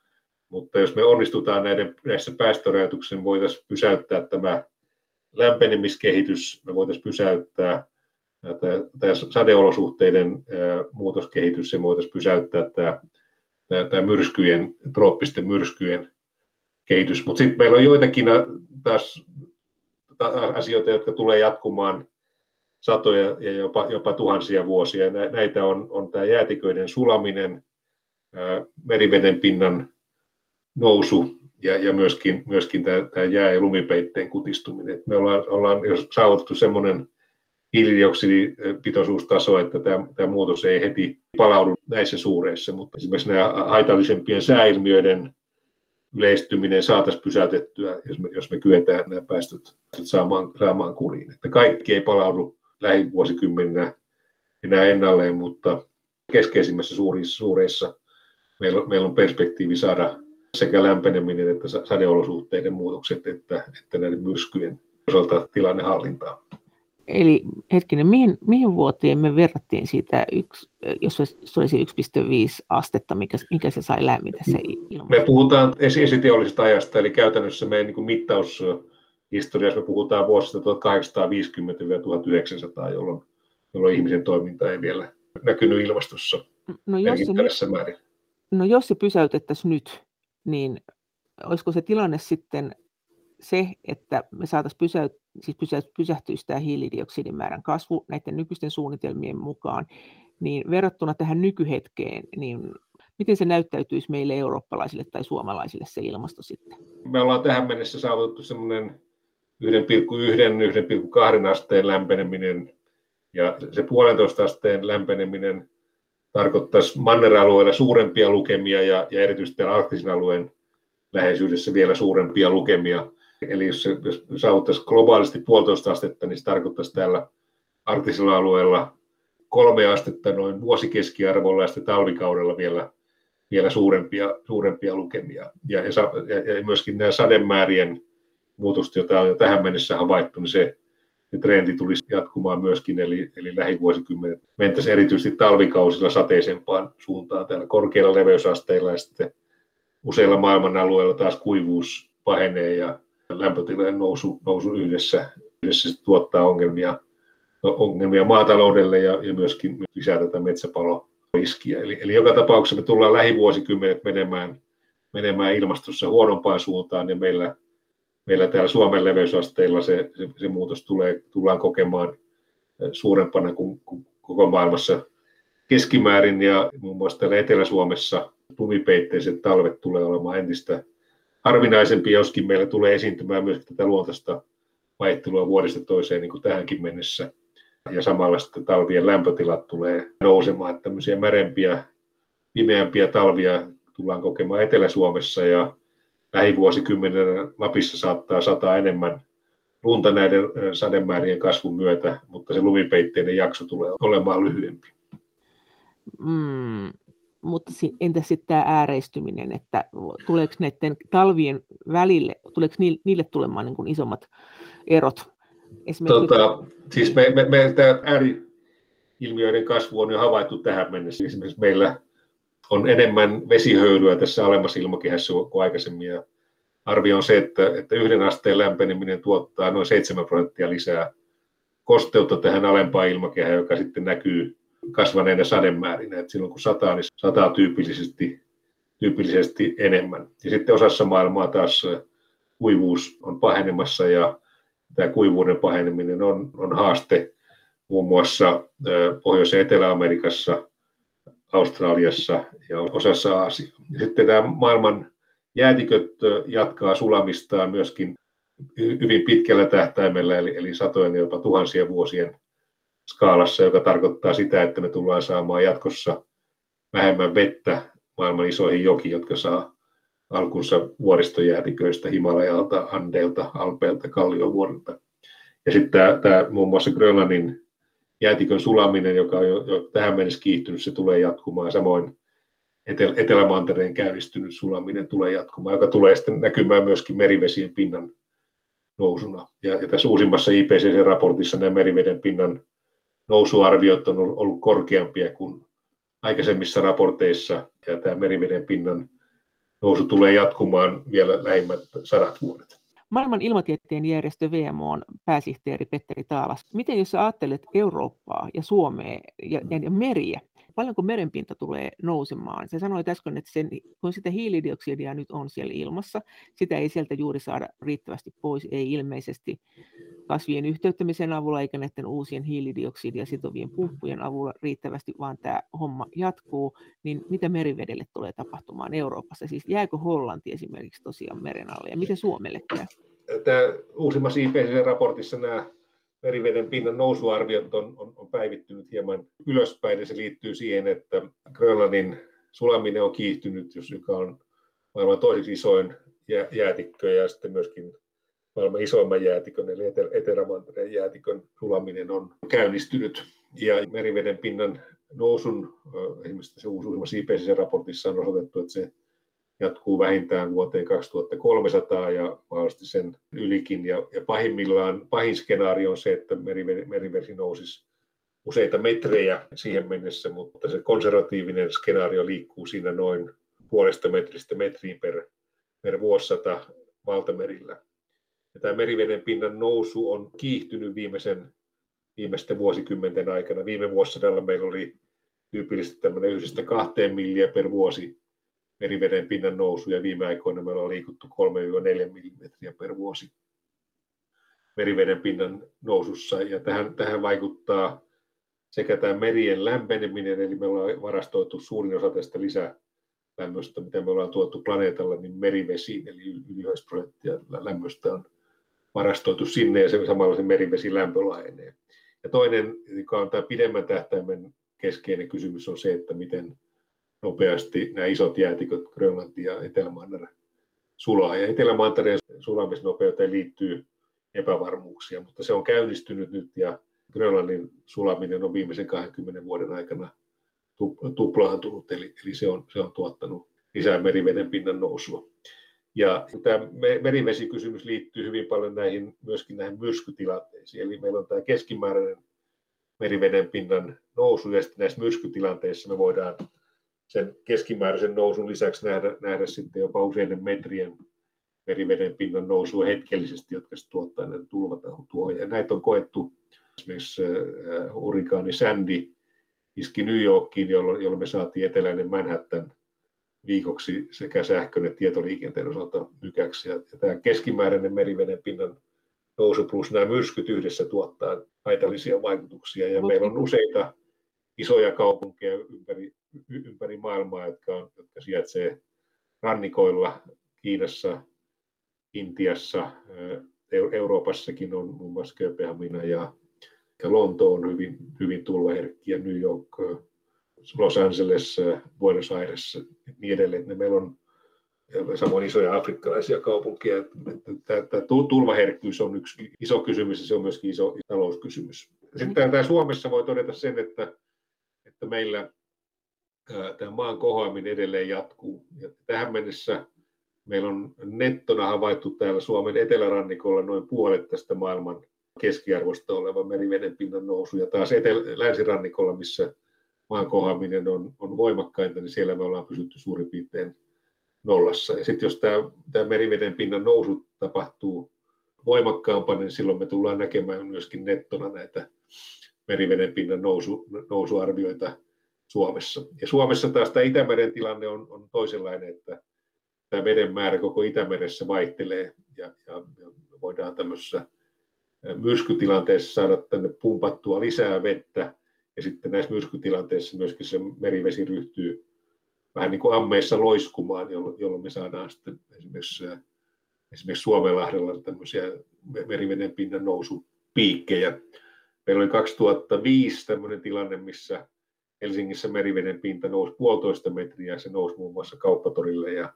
mutta jos me onnistutaan näiden, näissä päästörajoituksissa, niin voitaisiin pysäyttää tämä lämpenemiskehitys, me voitaisiin pysäyttää tämä sadeolosuhteiden muutoskehitys, se voitaisiin pysäyttää tämä, tämä myrskyjen, trooppisten myrskyjen kehitys. Mutta sitten meillä on joitakin taas asioita, jotka tulee jatkumaan satoja ja jopa, jopa tuhansia vuosia. Näitä on, on tämä jäätiköiden sulaminen, meriveden pinnan nousu ja, ja myöskin, myöskin tämä, tämä jää- ja lumipeitteen kutistuminen. Me ollaan, ollaan saavutettu semmoinen hiilidioksidipitoisuustaso, että tämä, tämä muutos ei heti palaudu näissä suureissa, mutta esimerkiksi nämä haitallisempien sääilmiöiden yleistyminen saataisiin pysäytettyä, jos me, jos me kyetään nämä päästöt saamaan, saamaan kuriin. Että kaikki ei palaudu lähivuosikymmeninä enää ennalleen, mutta keskeisimmässä suurissa, suureissa meillä, meillä on perspektiivi saada sekä lämpeneminen että sadeolosuhteiden muutokset että, että näiden myrskyjen osalta tilanne hallintaan. Eli hetkinen, mihin, mihin vuoteen me verrattiin siitä, yksi, jos se olisi 1,5 astetta, mikä, mikä se sai lämmitä se ilma? Me puhutaan esiteollisesta ajasta, eli käytännössä meidän niin mittaushistoriassa me puhutaan vuosista 1850-1900, jolloin, jolloin ihmisen toiminta ei vielä näkynyt ilmastossa no jos se, määrin. No jos se pysäytettäisiin nyt, niin olisiko se tilanne sitten se, että me saataisiin pysäyt, siis pysähtyisi tämä hiilidioksidin määrän kasvu näiden nykyisten suunnitelmien mukaan, niin verrattuna tähän nykyhetkeen, niin miten se näyttäytyisi meille eurooppalaisille tai suomalaisille se ilmasto sitten? Me ollaan tähän mennessä saavutettu semmoinen 1,1-1,2 asteen lämpeneminen, ja se puolentoista asteen lämpeneminen tarkoittaisi manneralueella suurempia lukemia ja, ja erityisesti arktisen alueen läheisyydessä vielä suurempia lukemia. Eli jos jos saavuttaisi globaalisti puolitoista astetta, niin se tarkoittaisi täällä arktisella alueella kolme astetta noin vuosikeskiarvolla ja sitten talvikaudella vielä, vielä suurempia, suurempia lukemia. Ja, ja, ja myöskin nämä sademäärien muutosta, joita on jo tähän mennessä havaittu, niin se, se trendi tulisi jatkumaan myöskin, eli, eli lähivuosikymmenet mentäisiin erityisesti talvikausilla sateisempaan suuntaan täällä korkeilla leveysasteilla ja sitten useilla maailman alueilla taas kuivuus pahenee ja lämpötilojen nousu, nousu yhdessä, yhdessä tuottaa ongelmia, ongelmia maataloudelle ja, ja myöskin lisää tätä metsäpaloriskiä. Eli, eli joka tapauksessa me tullaan lähivuosikymmenet menemään, menemään ilmastossa huonompaan suuntaan ja meillä, meillä täällä Suomen leveysasteilla se, se, se muutos tulee, tullaan kokemaan suurempana kuin, kuin koko maailmassa keskimäärin ja muun muassa täällä Etelä-Suomessa lumipeitteiset talvet tulee olemaan entistä harvinaisempi, joskin meillä tulee esiintymään myös tätä luontaista vaihtelua vuodesta toiseen niin kuin tähänkin mennessä. Ja samalla sitten talvien lämpötilat tulee nousemaan, että tämmöisiä märempiä, pimeämpiä talvia tullaan kokemaan Etelä-Suomessa ja lähivuosikymmenenä Lapissa saattaa sataa enemmän lunta näiden sademäärien kasvun myötä, mutta se lumipeitteinen jakso tulee olemaan lyhyempi. Mm, mutta entä sitten tämä ääreistyminen, että tuleeko näiden talvien välille, tuleeko niille tulemaan niin kuin isommat erot? Tota, siis me, me, me tämä ääriilmiöiden kasvu on jo havaittu tähän mennessä. Esimerkiksi meillä on enemmän vesihöyryä tässä alemmassa ilmakehässä kuin aikaisemmin. Ja arvio on se, että, että yhden asteen lämpeneminen tuottaa noin 7 prosenttia lisää kosteutta tähän alempaan ilmakehään, joka sitten näkyy kasvaneina sademäärinä. että silloin kun sataa, niin sataa tyypillisesti, tyypillisesti enemmän. Ja sitten osassa maailmaa taas kuivuus on pahenemassa ja tämä kuivuuden paheneminen on, on haaste muun muassa Pohjois- ja Etelä-Amerikassa, Australiassa ja osassa Aasiaa. Sitten tämä maailman jäätiköt jatkaa sulamistaan myöskin hyvin pitkällä tähtäimellä, eli, eli satojen jopa tuhansien vuosien skaalassa, joka tarkoittaa sitä, että me tullaan saamaan jatkossa vähemmän vettä maailman isoihin jokiin, jotka saa alkunsa vuoristojäätiköistä, Himalajalta, Andeilta, Alpeilta, Kalliovuorilta. Ja sitten tämä, tämä muun muassa Grönlannin jäätikön sulaminen, joka on jo, jo tähän mennessä kiihtynyt, se tulee jatkumaan. Samoin Etelä- Etelämantereen käynnistynyt sulaminen tulee jatkumaan, joka tulee sitten näkymään myöskin merivesien pinnan nousuna. Ja, ja tässä uusimmassa IPCC-raportissa nämä meriveden pinnan nousuarviot on ollut korkeampia kuin aikaisemmissa raporteissa, ja tämä meriveden pinnan nousu tulee jatkumaan vielä lähimmät sadat vuodet. Maailman ilmatieteen järjestö WMO on pääsihteeri Petteri Taalas. Miten jos ajattelet Eurooppaa ja Suomea ja, ja meriä, paljonko merenpinta tulee nousemaan? Se sanoit äsken, että sen, kun sitä hiilidioksidia nyt on siellä ilmassa, sitä ei sieltä juuri saada riittävästi pois, ei ilmeisesti kasvien yhteyttämisen avulla eikä näiden uusien hiilidioksidia sitovien pumppujen avulla riittävästi, vaan tämä homma jatkuu, niin mitä merivedelle tulee tapahtumaan Euroopassa? Siis jääkö Hollanti esimerkiksi tosiaan meren alle ja miten Suomelle käy? Tämä uusimmassa IPCC-raportissa nämä meriveden pinnan nousuarviot on, on, on päivittynyt hieman ylöspäin ja se liittyy siihen, että Grönlannin sulaminen on kiihtynyt, jos joka on maailman toiseksi isoin jäätikkö ja sitten myöskin maailman isoimman jäätikön eli Etelämantereen jäätikön sulaminen on käynnistynyt. Ja meriveden pinnan nousun, esimerkiksi se uusimmassa IPCC-raportissa on osoitettu, että se jatkuu vähintään vuoteen 2300 ja mahdollisesti sen ylikin. Ja, ja pahimmillaan, pahin skenaario on se, että merivesi nousisi useita metrejä siihen mennessä, mutta se konservatiivinen skenaario liikkuu siinä noin puolesta metristä metriin per, per vuosisata valtamerillä. Ja tämä meriveden pinnan nousu on kiihtynyt viimeisen, viimeisten vuosikymmenten aikana. Viime vuosisadalla meillä oli tyypillisesti tämmöinen yhdestä kahteen milliä per vuosi meriveden pinnan nousu ja viime aikoina meillä on liikuttu 3-4 mm per vuosi meriveden pinnan nousussa ja tähän, tähän vaikuttaa sekä tämä merien lämpeneminen, eli me ollaan varastoitu suurin osa tästä lisälämmöstä, mitä me ollaan tuotu planeetalla, niin merivesiin, eli yli 90 prosenttia lämmöstä on varastoitu sinne ja se samalla se merivesi lämpö laajenee. Ja toinen, joka on tämä pidemmän tähtäimen keskeinen kysymys, on se, että miten nopeasti nämä isot jäätiköt Grönlanti ja Etelämanner sulaa. Ja Etelämantereen sulamisnopeuteen liittyy epävarmuuksia, mutta se on käynnistynyt nyt ja Grönlannin sulaminen on viimeisen 20 vuoden aikana tuplaantunut, eli, eli se, on, se on tuottanut lisää meriveden pinnan nousua. Ja tämä merivesikysymys liittyy hyvin paljon näihin, myöskin näihin myrskytilanteisiin. Eli meillä on tämä keskimääräinen meriveden pinnan nousu, ja sitten näissä myrskytilanteissa me voidaan sen keskimääräisen nousun lisäksi nähdä, nähdä sitten jopa useiden metrien meriveden pinnan nousua hetkellisesti, jotka tuottaa näitä tulvatuhoja. Näitä on koettu esimerkiksi äh, hurrikaani Sandy iski New Yorkiin, jolloin, jolloin me saatiin eteläinen Manhattan viikoksi sekä sähkön että tietoliikenteen osalta mykäksi. Ja, ja tämä keskimääräinen meriveden pinnan nousu plus nämä myrskyt yhdessä tuottaa haitallisia vaikutuksia. Ja meillä on useita isoja kaupunkeja ympäri, ympäri maailmaa, jotka, on, jotka sijaitsee rannikoilla Kiinassa, Intiassa, Euroopassakin on muun muassa Kööpenhamina ja, ja Lonto on hyvin, hyvin tulvaherkkiä, New York, Los Angeles, Buenos Aires ja niin edelleen. Ne meillä on samoin isoja afrikkalaisia kaupunkeja. Tämä tulvaherkkyys on yksi iso kysymys ja se on myöskin iso talouskysymys. Sitten tämä Suomessa voi todeta sen, että, että meillä tämä maan kohoaminen edelleen jatkuu. Ja tähän mennessä meillä on nettona havaittu täällä Suomen etelärannikolla noin puolet tästä maailman keskiarvosta oleva meriveden pinnan nousu. Ja taas etelä, länsirannikolla, missä maan kohoaminen on, on voimakkainta, niin siellä me ollaan pysytty suurin piirtein nollassa. Ja sitten jos tämä, tämä meriveden pinnan nousu tapahtuu voimakkaampana, niin silloin me tullaan näkemään myöskin nettona näitä meriveden pinnan nousu, nousuarvioita Suomessa. Ja Suomessa taas tämä Itämeren tilanne on, on toisenlainen, että tämä veden määrä koko Itämeressä vaihtelee ja, ja, ja voidaan tämmöisessä myrskytilanteessa saada tänne pumpattua lisää vettä ja sitten näissä myrskytilanteissa myöskin se merivesi ryhtyy vähän niin kuin ammeissa loiskumaan, jolloin, me saadaan sitten esimerkiksi, esimerkiksi Suomenlahdella tämmöisiä meriveden pinnan nousupiikkejä. Meillä oli 2005 tämmöinen tilanne, missä Helsingissä meriveden pinta nousi puolitoista metriä, se nousi muun muassa kauppatorille ja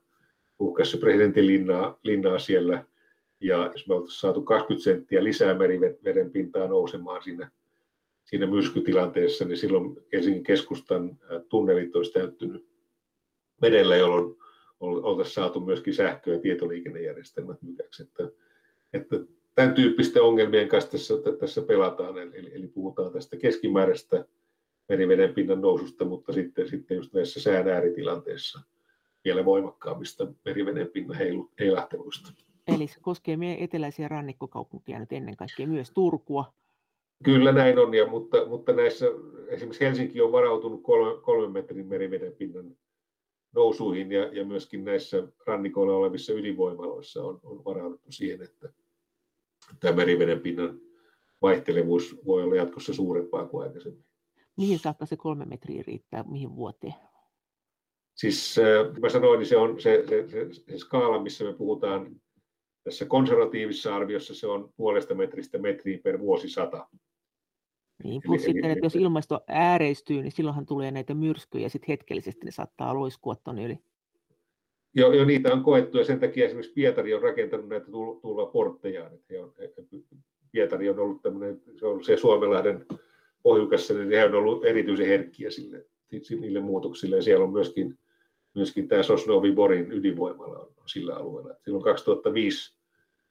uhkasi presidentin linnaa, linnaa siellä. Ja jos me oltaisiin saatu 20 senttiä lisää meriveden pintaa nousemaan siinä, siinä myrskytilanteessa, niin silloin Helsingin keskustan tunnelit olisi täyttynyt vedellä, jolloin oltaisiin saatu myöskin sähkö- ja tietoliikennejärjestelmät mykäksi. Että, että tämän tyyppisten ongelmien kanssa tässä, tässä pelataan, eli, eli puhutaan tästä keskimääräistä meriveden pinnan noususta, mutta sitten, sitten just näissä sään ääritilanteissa vielä voimakkaammista meriveden pinnan heilahteluista. Eli se koskee meidän eteläisiä rannikkokaupunkia nyt ennen kaikkea myös Turkua. Kyllä näin on, ja, mutta, mutta näissä esimerkiksi Helsinki on varautunut kolme, kolmen metrin meriveden pinnan nousuihin ja, ja myöskin näissä rannikoilla olevissa ydinvoimaloissa on, on varauduttu siihen, että tämä meriveden pinnan vaihtelevuus voi olla jatkossa suurempaa kuin aikaisemmin. Mihin saakka se kolme metriä riittää, mihin vuoteen? Siis äh, mä sanoin, niin se on se, se, se, se skaala, missä me puhutaan tässä konservatiivisessa arviossa, se on puolesta metristä metriä per vuosisata. Niin, plus eli, sitten, että jos ilmasto ääreistyy, niin silloinhan tulee näitä myrskyjä ja sitten hetkellisesti ne saattaa loiskua tuonne yli. Joo, jo, niitä on koettu ja sen takia esimerkiksi Pietari on rakentanut näitä tulvaportteja. Pietari on ollut tämmöinen, se on se Suomenlahden pohjukassa, niin he on ollut erityisen herkkiä sille, niille muutoksille. Ja siellä on myöskin, myöskin tämä Sosnovi Borin ydinvoimala on sillä alueella. Silloin 2005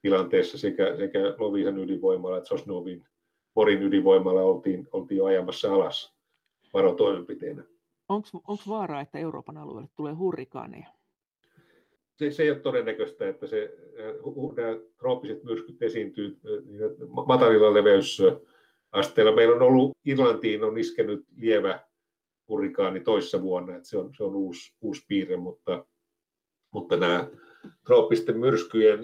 tilanteessa sekä, sekä Lovisan ydinvoimala että Sosnovin Porin ydinvoimalla oltiin, oltiin jo ajamassa alas varotoimenpiteenä. Onko vaaraa, että Euroopan alueelle tulee hurrikaaneja? Se, se ei ole todennäköistä, että se, nämä trooppiset myrskyt esiintyy matalilla leveysasteilla. Meillä on ollut, Irlantiin on iskenyt lievä hurrikaani toissa vuonna, että se on, se on uusi, uusi piirre, mutta, mutta nämä trooppisten myrskyjen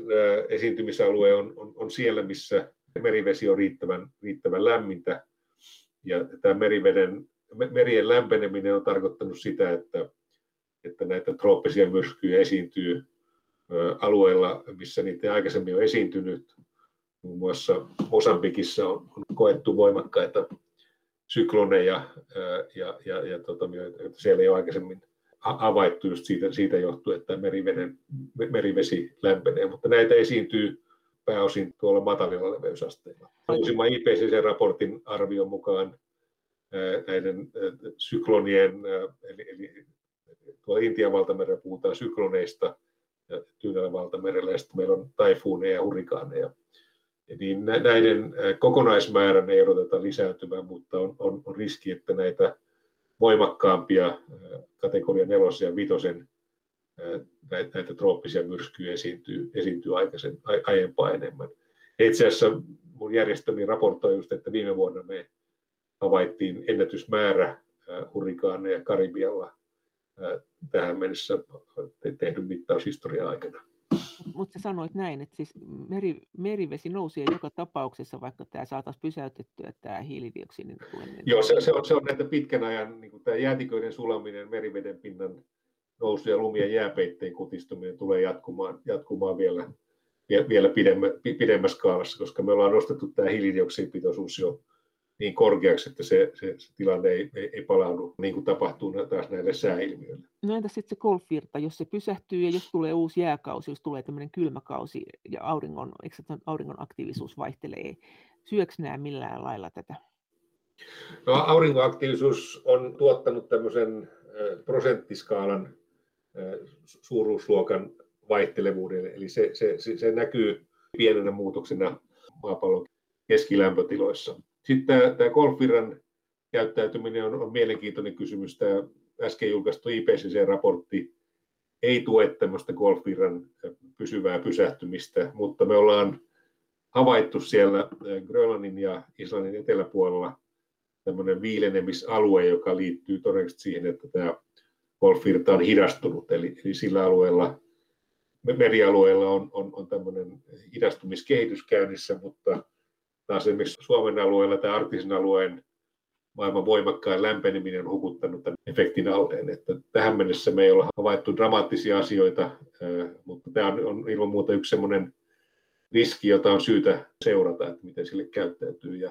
esiintymisalue on, on, on siellä, missä merivesi on riittävän, riittävän lämmintä. Ja tämä meriveden, merien lämpeneminen on tarkoittanut sitä, että, että näitä trooppisia myrskyjä esiintyy alueilla, missä niitä aikaisemmin ole esiintynyt. Muun muassa Mosambikissa on, on koettu voimakkaita sykloneja, ja, ja, ja tota, siellä ei ole aikaisemmin havaittu just siitä, siitä johtuen, että meriveden, merivesi lämpenee, mutta näitä esiintyy pääosin tuolla matalilla leveysasteilla. Uusimman IPCC-raportin arvion mukaan näiden syklonien, eli, eli tuolla Intian valtamerellä puhutaan sykloneista ja Tyynellä valtamerellä, ja sitten meillä on taifuuneja ja hurrikaaneja. Niin näiden kokonaismäärän ei odoteta lisääntymään, mutta on, on, on riski, että näitä voimakkaampia kategoria nelosen ja vitosen näitä, näitä trooppisia myrskyjä esiintyy, esiintyy aikaisen, aiempaa enemmän. Itse asiassa mun järjestöni raportoi just, että viime vuonna me havaittiin ennätysmäärä hurrikaaneja Karibialla tähän mennessä tehdyn mittaushistorian aikana. Mutta sanoit näin, että siis meri, merivesi nousee joka tapauksessa, vaikka tämä saataisiin pysäytettyä, tämä hiilidioksidin tuleminen. Joo, se, se, on, se on näitä pitkän ajan, niin kuin tämä jäätiköiden sulaminen meriveden pinnan nousu ja lumien jääpeitteen kutistuminen tulee jatkumaan, jatkumaan vielä, vielä pidemmä, pidemmässä skaalassa, koska me ollaan nostettu tämä hiilidioksidipitoisuus jo niin korkeaksi, että se, se, se tilanne ei, ei, ei palaudu niin kuin tapahtuu taas näille sääilmiöille. No entä sitten se golfvirta, jos se pysähtyy ja jos tulee uusi jääkausi, jos tulee tämmöinen kylmäkausi ja auringon, eikö auringon aktiivisuus vaihtelee, syöks nämä millään lailla tätä? No, aurinkoaktiivisuus on tuottanut tämmöisen prosenttiskaalan suuruusluokan vaihtelevuuden, eli se, se, se, se näkyy pienenä muutoksena maapallon keskilämpötiloissa. Sitten tämä, tämä käyttäytyminen on, on mielenkiintoinen kysymys. Tämä äsken julkaistu IPCC-raportti ei tue tämmöistä golfvirran pysyvää pysähtymistä, mutta me ollaan havaittu siellä Grönlannin ja Islannin eteläpuolella tämmöinen viilenemisalue, joka liittyy todennäköisesti siihen, että tämä golfvirta on hidastunut, eli, eli sillä alueella, merialueella on, on, on tämmöinen hidastumiskehitys käynnissä, mutta taas esimerkiksi Suomen alueella tai arktisen alueen maailman voimakkaan lämpeneminen on hukuttanut tämän efektin alleen. Että tähän mennessä me ei ole havaittu dramaattisia asioita, mutta tämä on, on ilman muuta yksi sellainen riski, jota on syytä seurata, että miten sille käyttäytyy. Ja,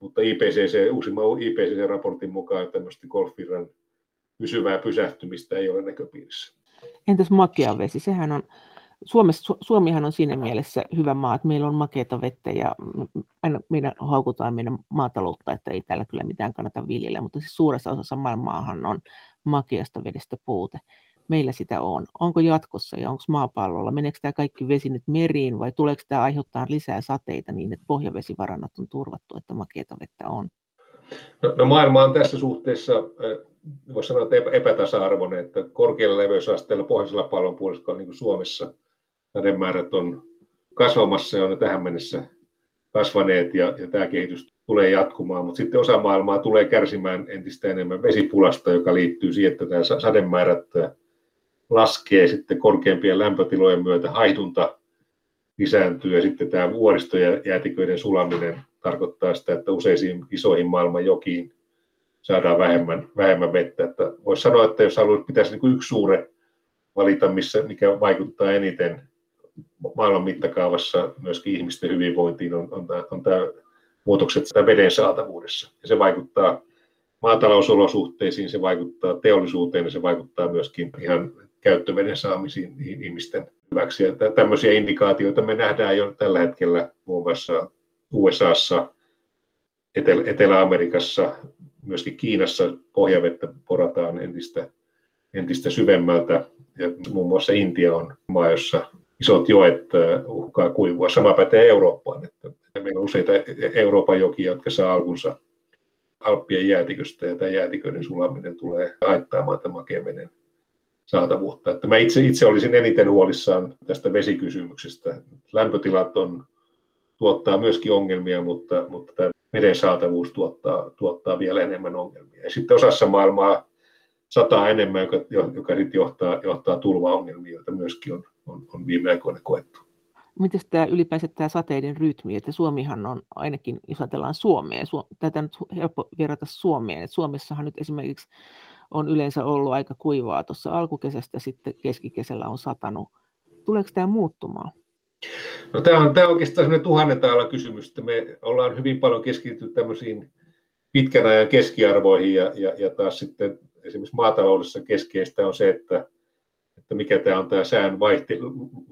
mutta IPCC, uusimman IPCC-raportin mukaan tämmöistä golfvirran pysyvää pysähtymistä ei ole näköpiirissä. Entäs makea vesi? Sehän on, Suomessa, Suomihan on siinä mielessä hyvä maa, että meillä on makeata vettä ja aina meidän haukutaan meidän maataloutta, että ei täällä kyllä mitään kannata viljellä, mutta siis suuressa osassa maailmaahan on makeasta vedestä puute. Meillä sitä on. Onko jatkossa ja onko maapallolla? Meneekö tämä kaikki vesi nyt meriin vai tuleeko tämä aiheuttaa lisää sateita niin, että pohjavesivarannot on turvattu, että makeata vettä on? No, no maailma on tässä suhteessa, voisi sanoa, että epätasa-arvoinen, että korkealla leveysasteella pohjoisella pallonpuoliskolla, niin kuin Suomessa, sademäärät on kasvamassa ja on tähän mennessä kasvaneet ja, ja tämä kehitys tulee jatkumaan, mutta sitten osa maailmaa tulee kärsimään entistä enemmän vesipulasta, joka liittyy siihen, että tämä sademäärät laskee sitten korkeampien lämpötilojen myötä, haidunta lisääntyy ja sitten tämä vuoristojäätiköiden sulaminen tarkoittaa sitä, että useisiin isoihin maailman jokiin saadaan vähemmän, vähemmän vettä. Että voisi sanoa, että jos haluat, pitäisi niin yksi suure valita, missä, mikä vaikuttaa eniten maailman mittakaavassa myöskin ihmisten hyvinvointiin, on, on, tämä, on tämä muutokset sitä veden saatavuudessa. Ja se vaikuttaa maatalousolosuhteisiin, se vaikuttaa teollisuuteen ja se vaikuttaa myöskin ihan käyttöveden saamisiin ihmisten hyväksi. Ja tämmöisiä indikaatioita me nähdään jo tällä hetkellä muun muassa USAssa, Etelä-Amerikassa, myöskin Kiinassa pohjavettä porataan entistä, entistä syvemmältä. Ja muun muassa Intia on maa, jossa isot joet uhkaa kuivua. Sama pätee Eurooppaan. Että meillä on useita Euroopan jokia, jotka saa alkunsa Alppien jäätiköstä, ja tämä jäätiköiden sulaminen tulee haittaamaan tämän makeen saatavuutta. Että mä itse, itse olisin eniten huolissaan tästä vesikysymyksestä. Lämpötilat on, tuottaa myöskin ongelmia, mutta, mutta tämä veden saatavuus tuottaa, tuottaa vielä enemmän ongelmia. Ja sitten osassa maailmaa sataa enemmän, joka, joka sitten johtaa, johtaa tulvaongelmia, joita myöskin on, on, on viime aikoina koettu. Miten tämä ylipäänsä tämä sateiden rytmi, että Suomihan on ainakin, jos ajatellaan Suomea, tätä nyt helppo verrata Suomeen, että Suomessahan nyt esimerkiksi on yleensä ollut aika kuivaa tuossa alkukesästä, sitten keskikesällä on satanut. Tuleeko tämä muuttumaan? No, tämä on, tämä on oikeastaan sellainen tuhannen täällä kysymys, että me ollaan hyvin paljon keskitytty tämmöisiin pitkän ajan keskiarvoihin ja, ja, ja taas sitten esimerkiksi maataloudessa keskeistä on se, että, että mikä tämä on tämä sään vaihte,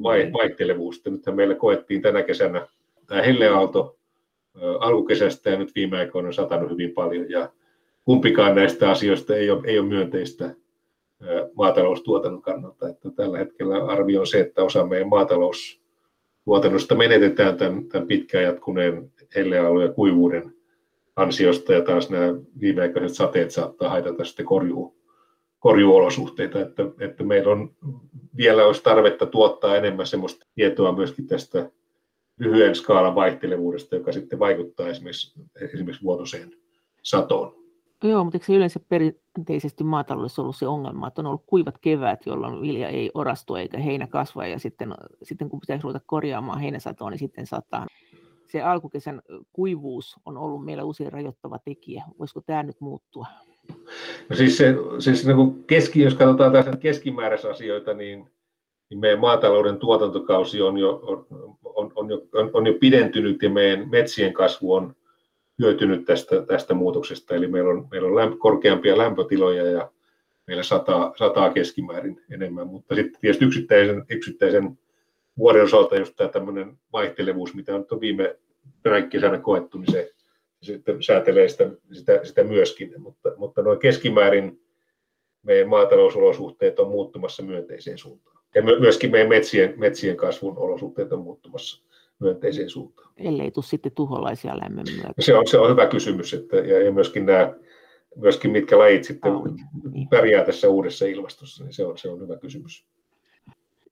vai, vaihtelevuus. Nythän meillä koettiin tänä kesänä tämä helleaalto alkukesästä ja nyt viime aikoina on satanut hyvin paljon ja kumpikaan näistä asioista ei ole, ei ole myönteistä maataloustuotannon kannalta. Että tällä hetkellä arvio on se, että osa meidän maataloustuotannosta menetetään tämän, tämän pitkään jatkuneen helleaallon ja kuivuuden ansiosta, ja taas nämä viimeaikaiset sateet saattaa haitata sitten korjuu, korjuolosuhteita, että, että meillä on vielä olisi tarvetta tuottaa enemmän sellaista tietoa myöskin tästä lyhyen skaalan vaihtelevuudesta, joka sitten vaikuttaa esimerkiksi, esimerkiksi vuotuiseen satoon. Joo, mutta eikö se yleensä perinteisesti maataloudessa ollut se ongelma, että on ollut kuivat kevät, jolloin vilja ei orastu eikä heinä kasva, ja sitten, sitten kun pitäisi ruveta korjaamaan heinäsatoa, niin sitten saattaa. Se alkukesän kuivuus on ollut meillä usein rajoittava tekijä. Voisiko tämä nyt muuttua? No siis, se, siis niin kuin keski, jos katsotaan tässä keskimääräisasioita, niin, niin meidän maatalouden tuotantokausi on jo, on, on, on, jo, on, on jo pidentynyt ja meidän metsien kasvu on hyötynyt tästä, tästä muutoksesta. Eli meillä on, meillä on lämpö, korkeampia lämpötiloja ja meillä sataa, sataa keskimäärin enemmän, mutta sitten tietysti yksittäisen, yksittäisen vuoden osalta just tämä tämmöinen vaihtelevuus, mitä on viime kesänä koettu, niin se sitten säätelee sitä, sitä, sitä myöskin, mutta, mutta noin keskimäärin meidän maatalousolosuhteet on muuttumassa myönteiseen suuntaan. Ja myöskin meidän metsien, metsien kasvun olosuhteet on muuttumassa myönteiseen suuntaan. Ellei tule sitten tuholaisia lämmön myötä. Se on, se on hyvä kysymys, että, ja, ja myöskin nämä, myöskin mitkä lajit sitten oh, niin. pärjää tässä uudessa ilmastossa, niin se on, se on hyvä kysymys.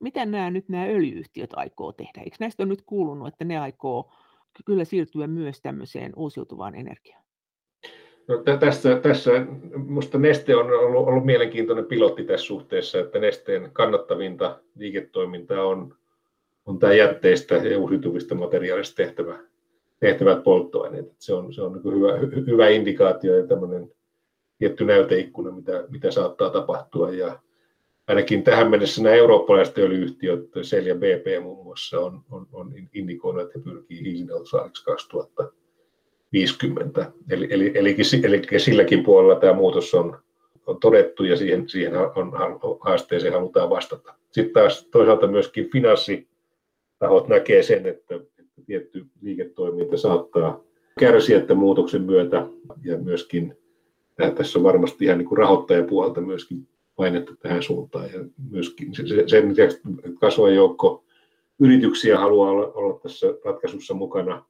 Mitä nämä nyt nämä öljyyhtiöt aikoo tehdä? Eikö näistä ole nyt kuulunut, että ne aikoo kyllä siirtyä myös tämmöiseen uusiutuvaan energiaan? No, tässä, tässä minusta Neste on ollut, ollut mielenkiintoinen pilotti tässä suhteessa, että Nesteen kannattavinta liiketoimintaa on on tämä jätteistä ja uusiutuvista materiaalista tehtävä, tehtävät polttoaineet. Se on, se on niin hyvä, hyvä indikaatio ja tämmöinen tietty näyteikkuna, mitä, mitä saattaa tapahtua. Ja ainakin tähän mennessä nämä eurooppalaiset öljyyhtiöt, Shell ja BP muun muassa, on, on, on indikoinut, että he pyrkii hiilineutraaliksi 2050. Eli, eli, eli, eli silläkin puolella tämä muutos on, on todettu ja siihen, siihen on, haasteeseen halutaan vastata. Sitten taas toisaalta myöskin finanssi tahot näkee sen, että, että tietty liiketoiminta saattaa kärsiä tämän muutoksen myötä ja myöskin tässä on varmasti ihan niin kuin rahoittajapuolta myöskin painetta tähän suuntaan ja myöskin sen lisäksi kasvava joukko yrityksiä haluaa olla, olla tässä ratkaisussa mukana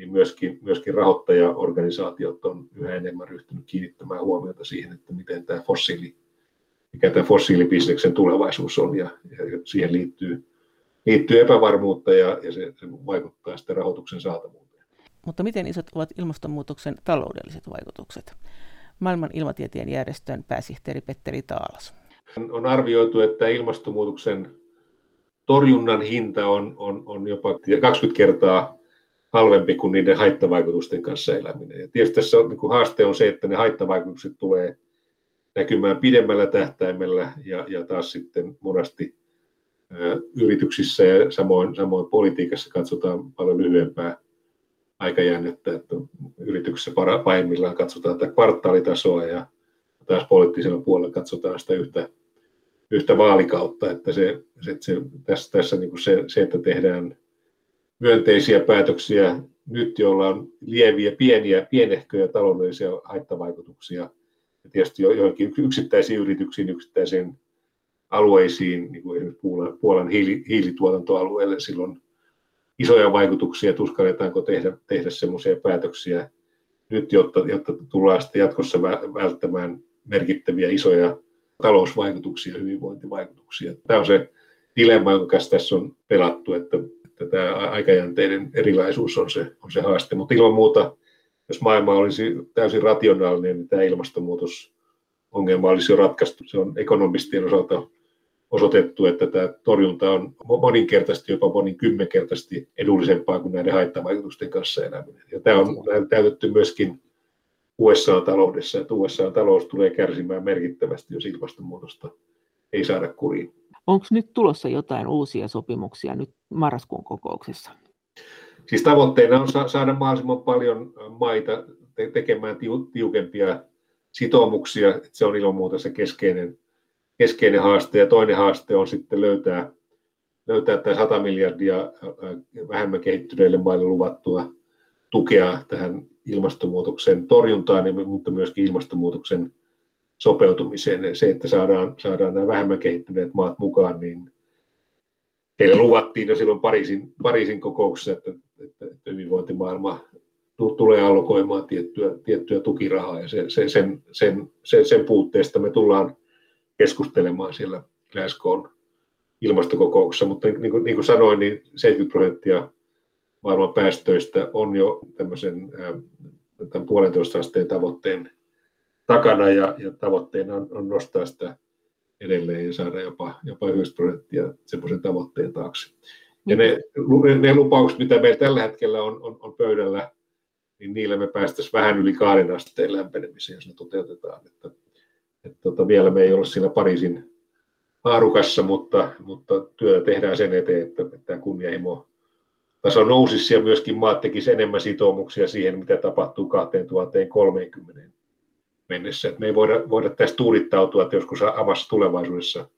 niin myöskin, myöskin rahoittajaorganisaatiot on yhä enemmän ryhtynyt kiinnittämään huomiota siihen, että miten tämä fossiili, mikä tämä fossiilibisneksen tulevaisuus on ja, ja siihen liittyy, liittyy epävarmuutta ja, ja se, se vaikuttaa sitten rahoituksen saatavuuteen. Mutta miten isot ovat ilmastonmuutoksen taloudelliset vaikutukset? Maailman ilmatieteen järjestön pääsihteeri Petteri Taalas. On arvioitu, että ilmastonmuutoksen torjunnan hinta on, on, on jopa 20 kertaa halvempi kuin niiden haittavaikutusten kanssa eläminen. Ja tietysti tässä on, niin haaste on se, että ne haittavaikutukset tulee näkymään pidemmällä tähtäimellä ja, ja taas sitten monesti ö, yrityksissä ja samoin, samoin politiikassa katsotaan paljon lyhyempää aikajännettä, että yrityksessä pahimmillaan katsotaan tätä kvartaalitasoa ja taas poliittisella puolella katsotaan sitä yhtä, yhtä vaalikautta, että se, se, se tässä, tässä niin kuin se, se, että tehdään myönteisiä päätöksiä nyt, joilla on lieviä, pieniä, pienehköjä taloudellisia haittavaikutuksia. Ja tietysti joihinkin yksittäisiin yrityksiin, yksittäisiin alueisiin, niin kuin esimerkiksi Puolan, Puolan hiili, hiilituotantoalueelle, silloin isoja vaikutuksia, tuskalletaanko tehdä, tehdä semmoisia päätöksiä nyt, jotta, jotta tullaan sitten jatkossa välttämään merkittäviä isoja talousvaikutuksia, hyvinvointivaikutuksia. Tämä on se dilemma, jonka tässä on pelattu, että että tämä aikajänteinen erilaisuus on se, on se haaste. Mutta ilman muuta, jos maailma olisi täysin rationaalinen, niin tämä ilmastonmuutosongelma olisi jo ratkaistu. Se on ekonomistien osalta osoitettu, että tämä torjunta on moninkertaisesti, jopa moninkymmenkertaisesti edullisempaa kuin näiden haittavaikutusten kanssa eläminen. Ja tämä on täytetty myöskin USA-taloudessa, että USA-talous tulee kärsimään merkittävästi, jos ilmastonmuutosta ei saada kuriin. Onko nyt tulossa jotain uusia sopimuksia nyt marraskuun kokouksessa? Siis tavoitteena on saada mahdollisimman paljon maita tekemään tiukempia sitoumuksia. Se on ilman muuta se keskeinen, keskeinen haaste. Ja toinen haaste on sitten löytää, löytää tämä 100 miljardia vähemmän kehittyneille maille luvattua tukea tähän ilmastonmuutoksen torjuntaan, mutta myöskin ilmastonmuutoksen sopeutumiseen. Se, että saadaan, saadaan nämä vähemmän kehittyneet maat mukaan, niin heille luvattiin jo silloin Pariisin, Pariisin kokouksessa, että, että, että hyvinvointimaailma tulee allokoimaan tiettyä, tiettyä tukirahaa ja se, se, sen, sen, sen, sen puutteesta me tullaan keskustelemaan siellä Glasgown ilmastokokouksessa, mutta niin kuin, niin kuin sanoin, niin 70 prosenttia maailman päästöistä on jo tämmöisen tämän puolentoista asteen tavoitteen takana ja, ja tavoitteena on, on nostaa sitä edelleen ja saada jopa, jopa 90 prosenttia semmoisen tavoitteen taakse. Ja ne, ne lupaukset, mitä meillä tällä hetkellä on, on, on pöydällä, niin niillä me päästäisiin vähän yli kahden asteen lämpenemiseen, jos ne toteutetaan. Että, että tota, vielä me ei ole siinä Pariisin haarukassa, mutta, mutta työtä tehdään sen eteen, että, että tämä kunnianhimo taso nousisi ja myöskin maat tekisivät enemmän sitoumuksia siihen, mitä tapahtuu 2030 mennessä. Et me ei voida, voida tästä tuudittautua, että joskus amassa tulevaisuudessa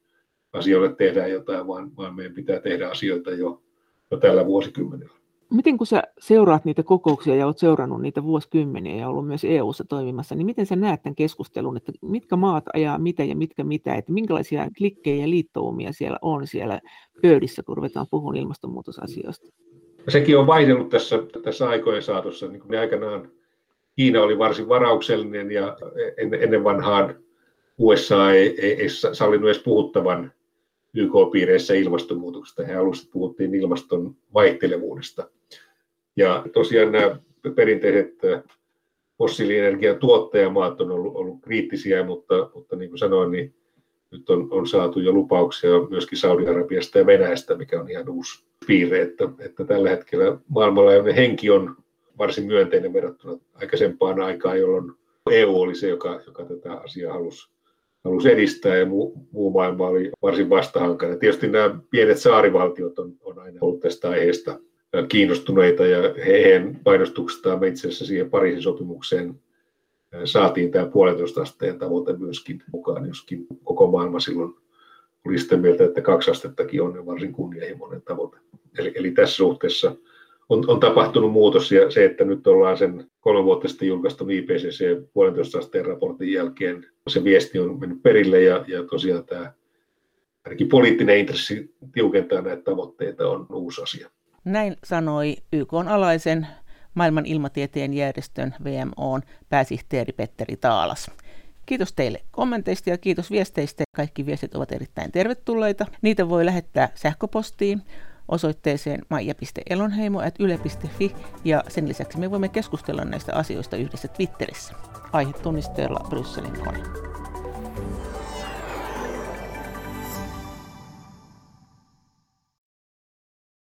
asioille tehdään jotain, vaan, vaan meidän pitää tehdä asioita jo, jo tällä vuosikymmenellä. Miten kun sä seuraat niitä kokouksia ja olet seurannut niitä vuosikymmeniä ja ollut myös EU-ssa toimimassa, niin miten sä näet tämän keskustelun, että mitkä maat ajaa mitä ja mitkä mitä, että minkälaisia klikkejä ja liittoumia siellä on siellä pöydissä, kun ruvetaan puhumaan ilmastonmuutosasioista? Sekin on vaihdellut tässä, tässä aikojen saatossa. Niin kuin aikanaan Kiina oli varsin varauksellinen ja ennen vanhaan USA ei, ei, ei sallinut edes puhuttavan YK-piireissä ilmastonmuutoksesta. He alussa puhuttiin ilmaston vaihtelevuudesta. Ja tosiaan nämä perinteiset fossiilienergian tuottajamaat on ollut, ollut kriittisiä, mutta, mutta niin kuin sanoin, niin nyt on, on saatu jo lupauksia myöskin Saudi-Arabiasta ja Venäjästä, mikä on ihan uusi piirre, että, että tällä hetkellä maailmanlaajuinen henki on varsin myönteinen verrattuna aikaisempaan aikaan, jolloin EU oli se, joka, joka tätä asiaa halusi, halusi edistää ja muu, muu maailma oli varsin vastahankainen. Tietysti nämä pienet saarivaltiot on, on aina ollut tästä aiheesta kiinnostuneita ja heidän painostuksestaan me itse asiassa siihen Pariisin sopimukseen saatiin tämä puolentoista asteen tavoite myöskin mukaan, joskin koko maailma silloin oli sitä mieltä, että kaksi astettakin on varsin kunnianhimoinen tavoite. Eli, eli tässä suhteessa on, on tapahtunut muutos ja se, että nyt ollaan sen kolme vuotta sitten julkaistu IPCC puolentoista asteen raportin jälkeen, se viesti on mennyt perille ja, ja tosiaan tämä ainakin poliittinen intressi tiukentaa näitä tavoitteita on uusi asia. Näin sanoi YK alaisen maailman ilmatieteen järjestön VMOn pääsihteeri Petteri Taalas. Kiitos teille kommenteista ja kiitos viesteistä. Kaikki viestit ovat erittäin tervetulleita. Niitä voi lähettää sähköpostiin osoitteeseen maija.elonheimo.yle.fi ja sen lisäksi me voimme keskustella näistä asioista yhdessä Twitterissä. Aihe tunnisteella Brysselin kone.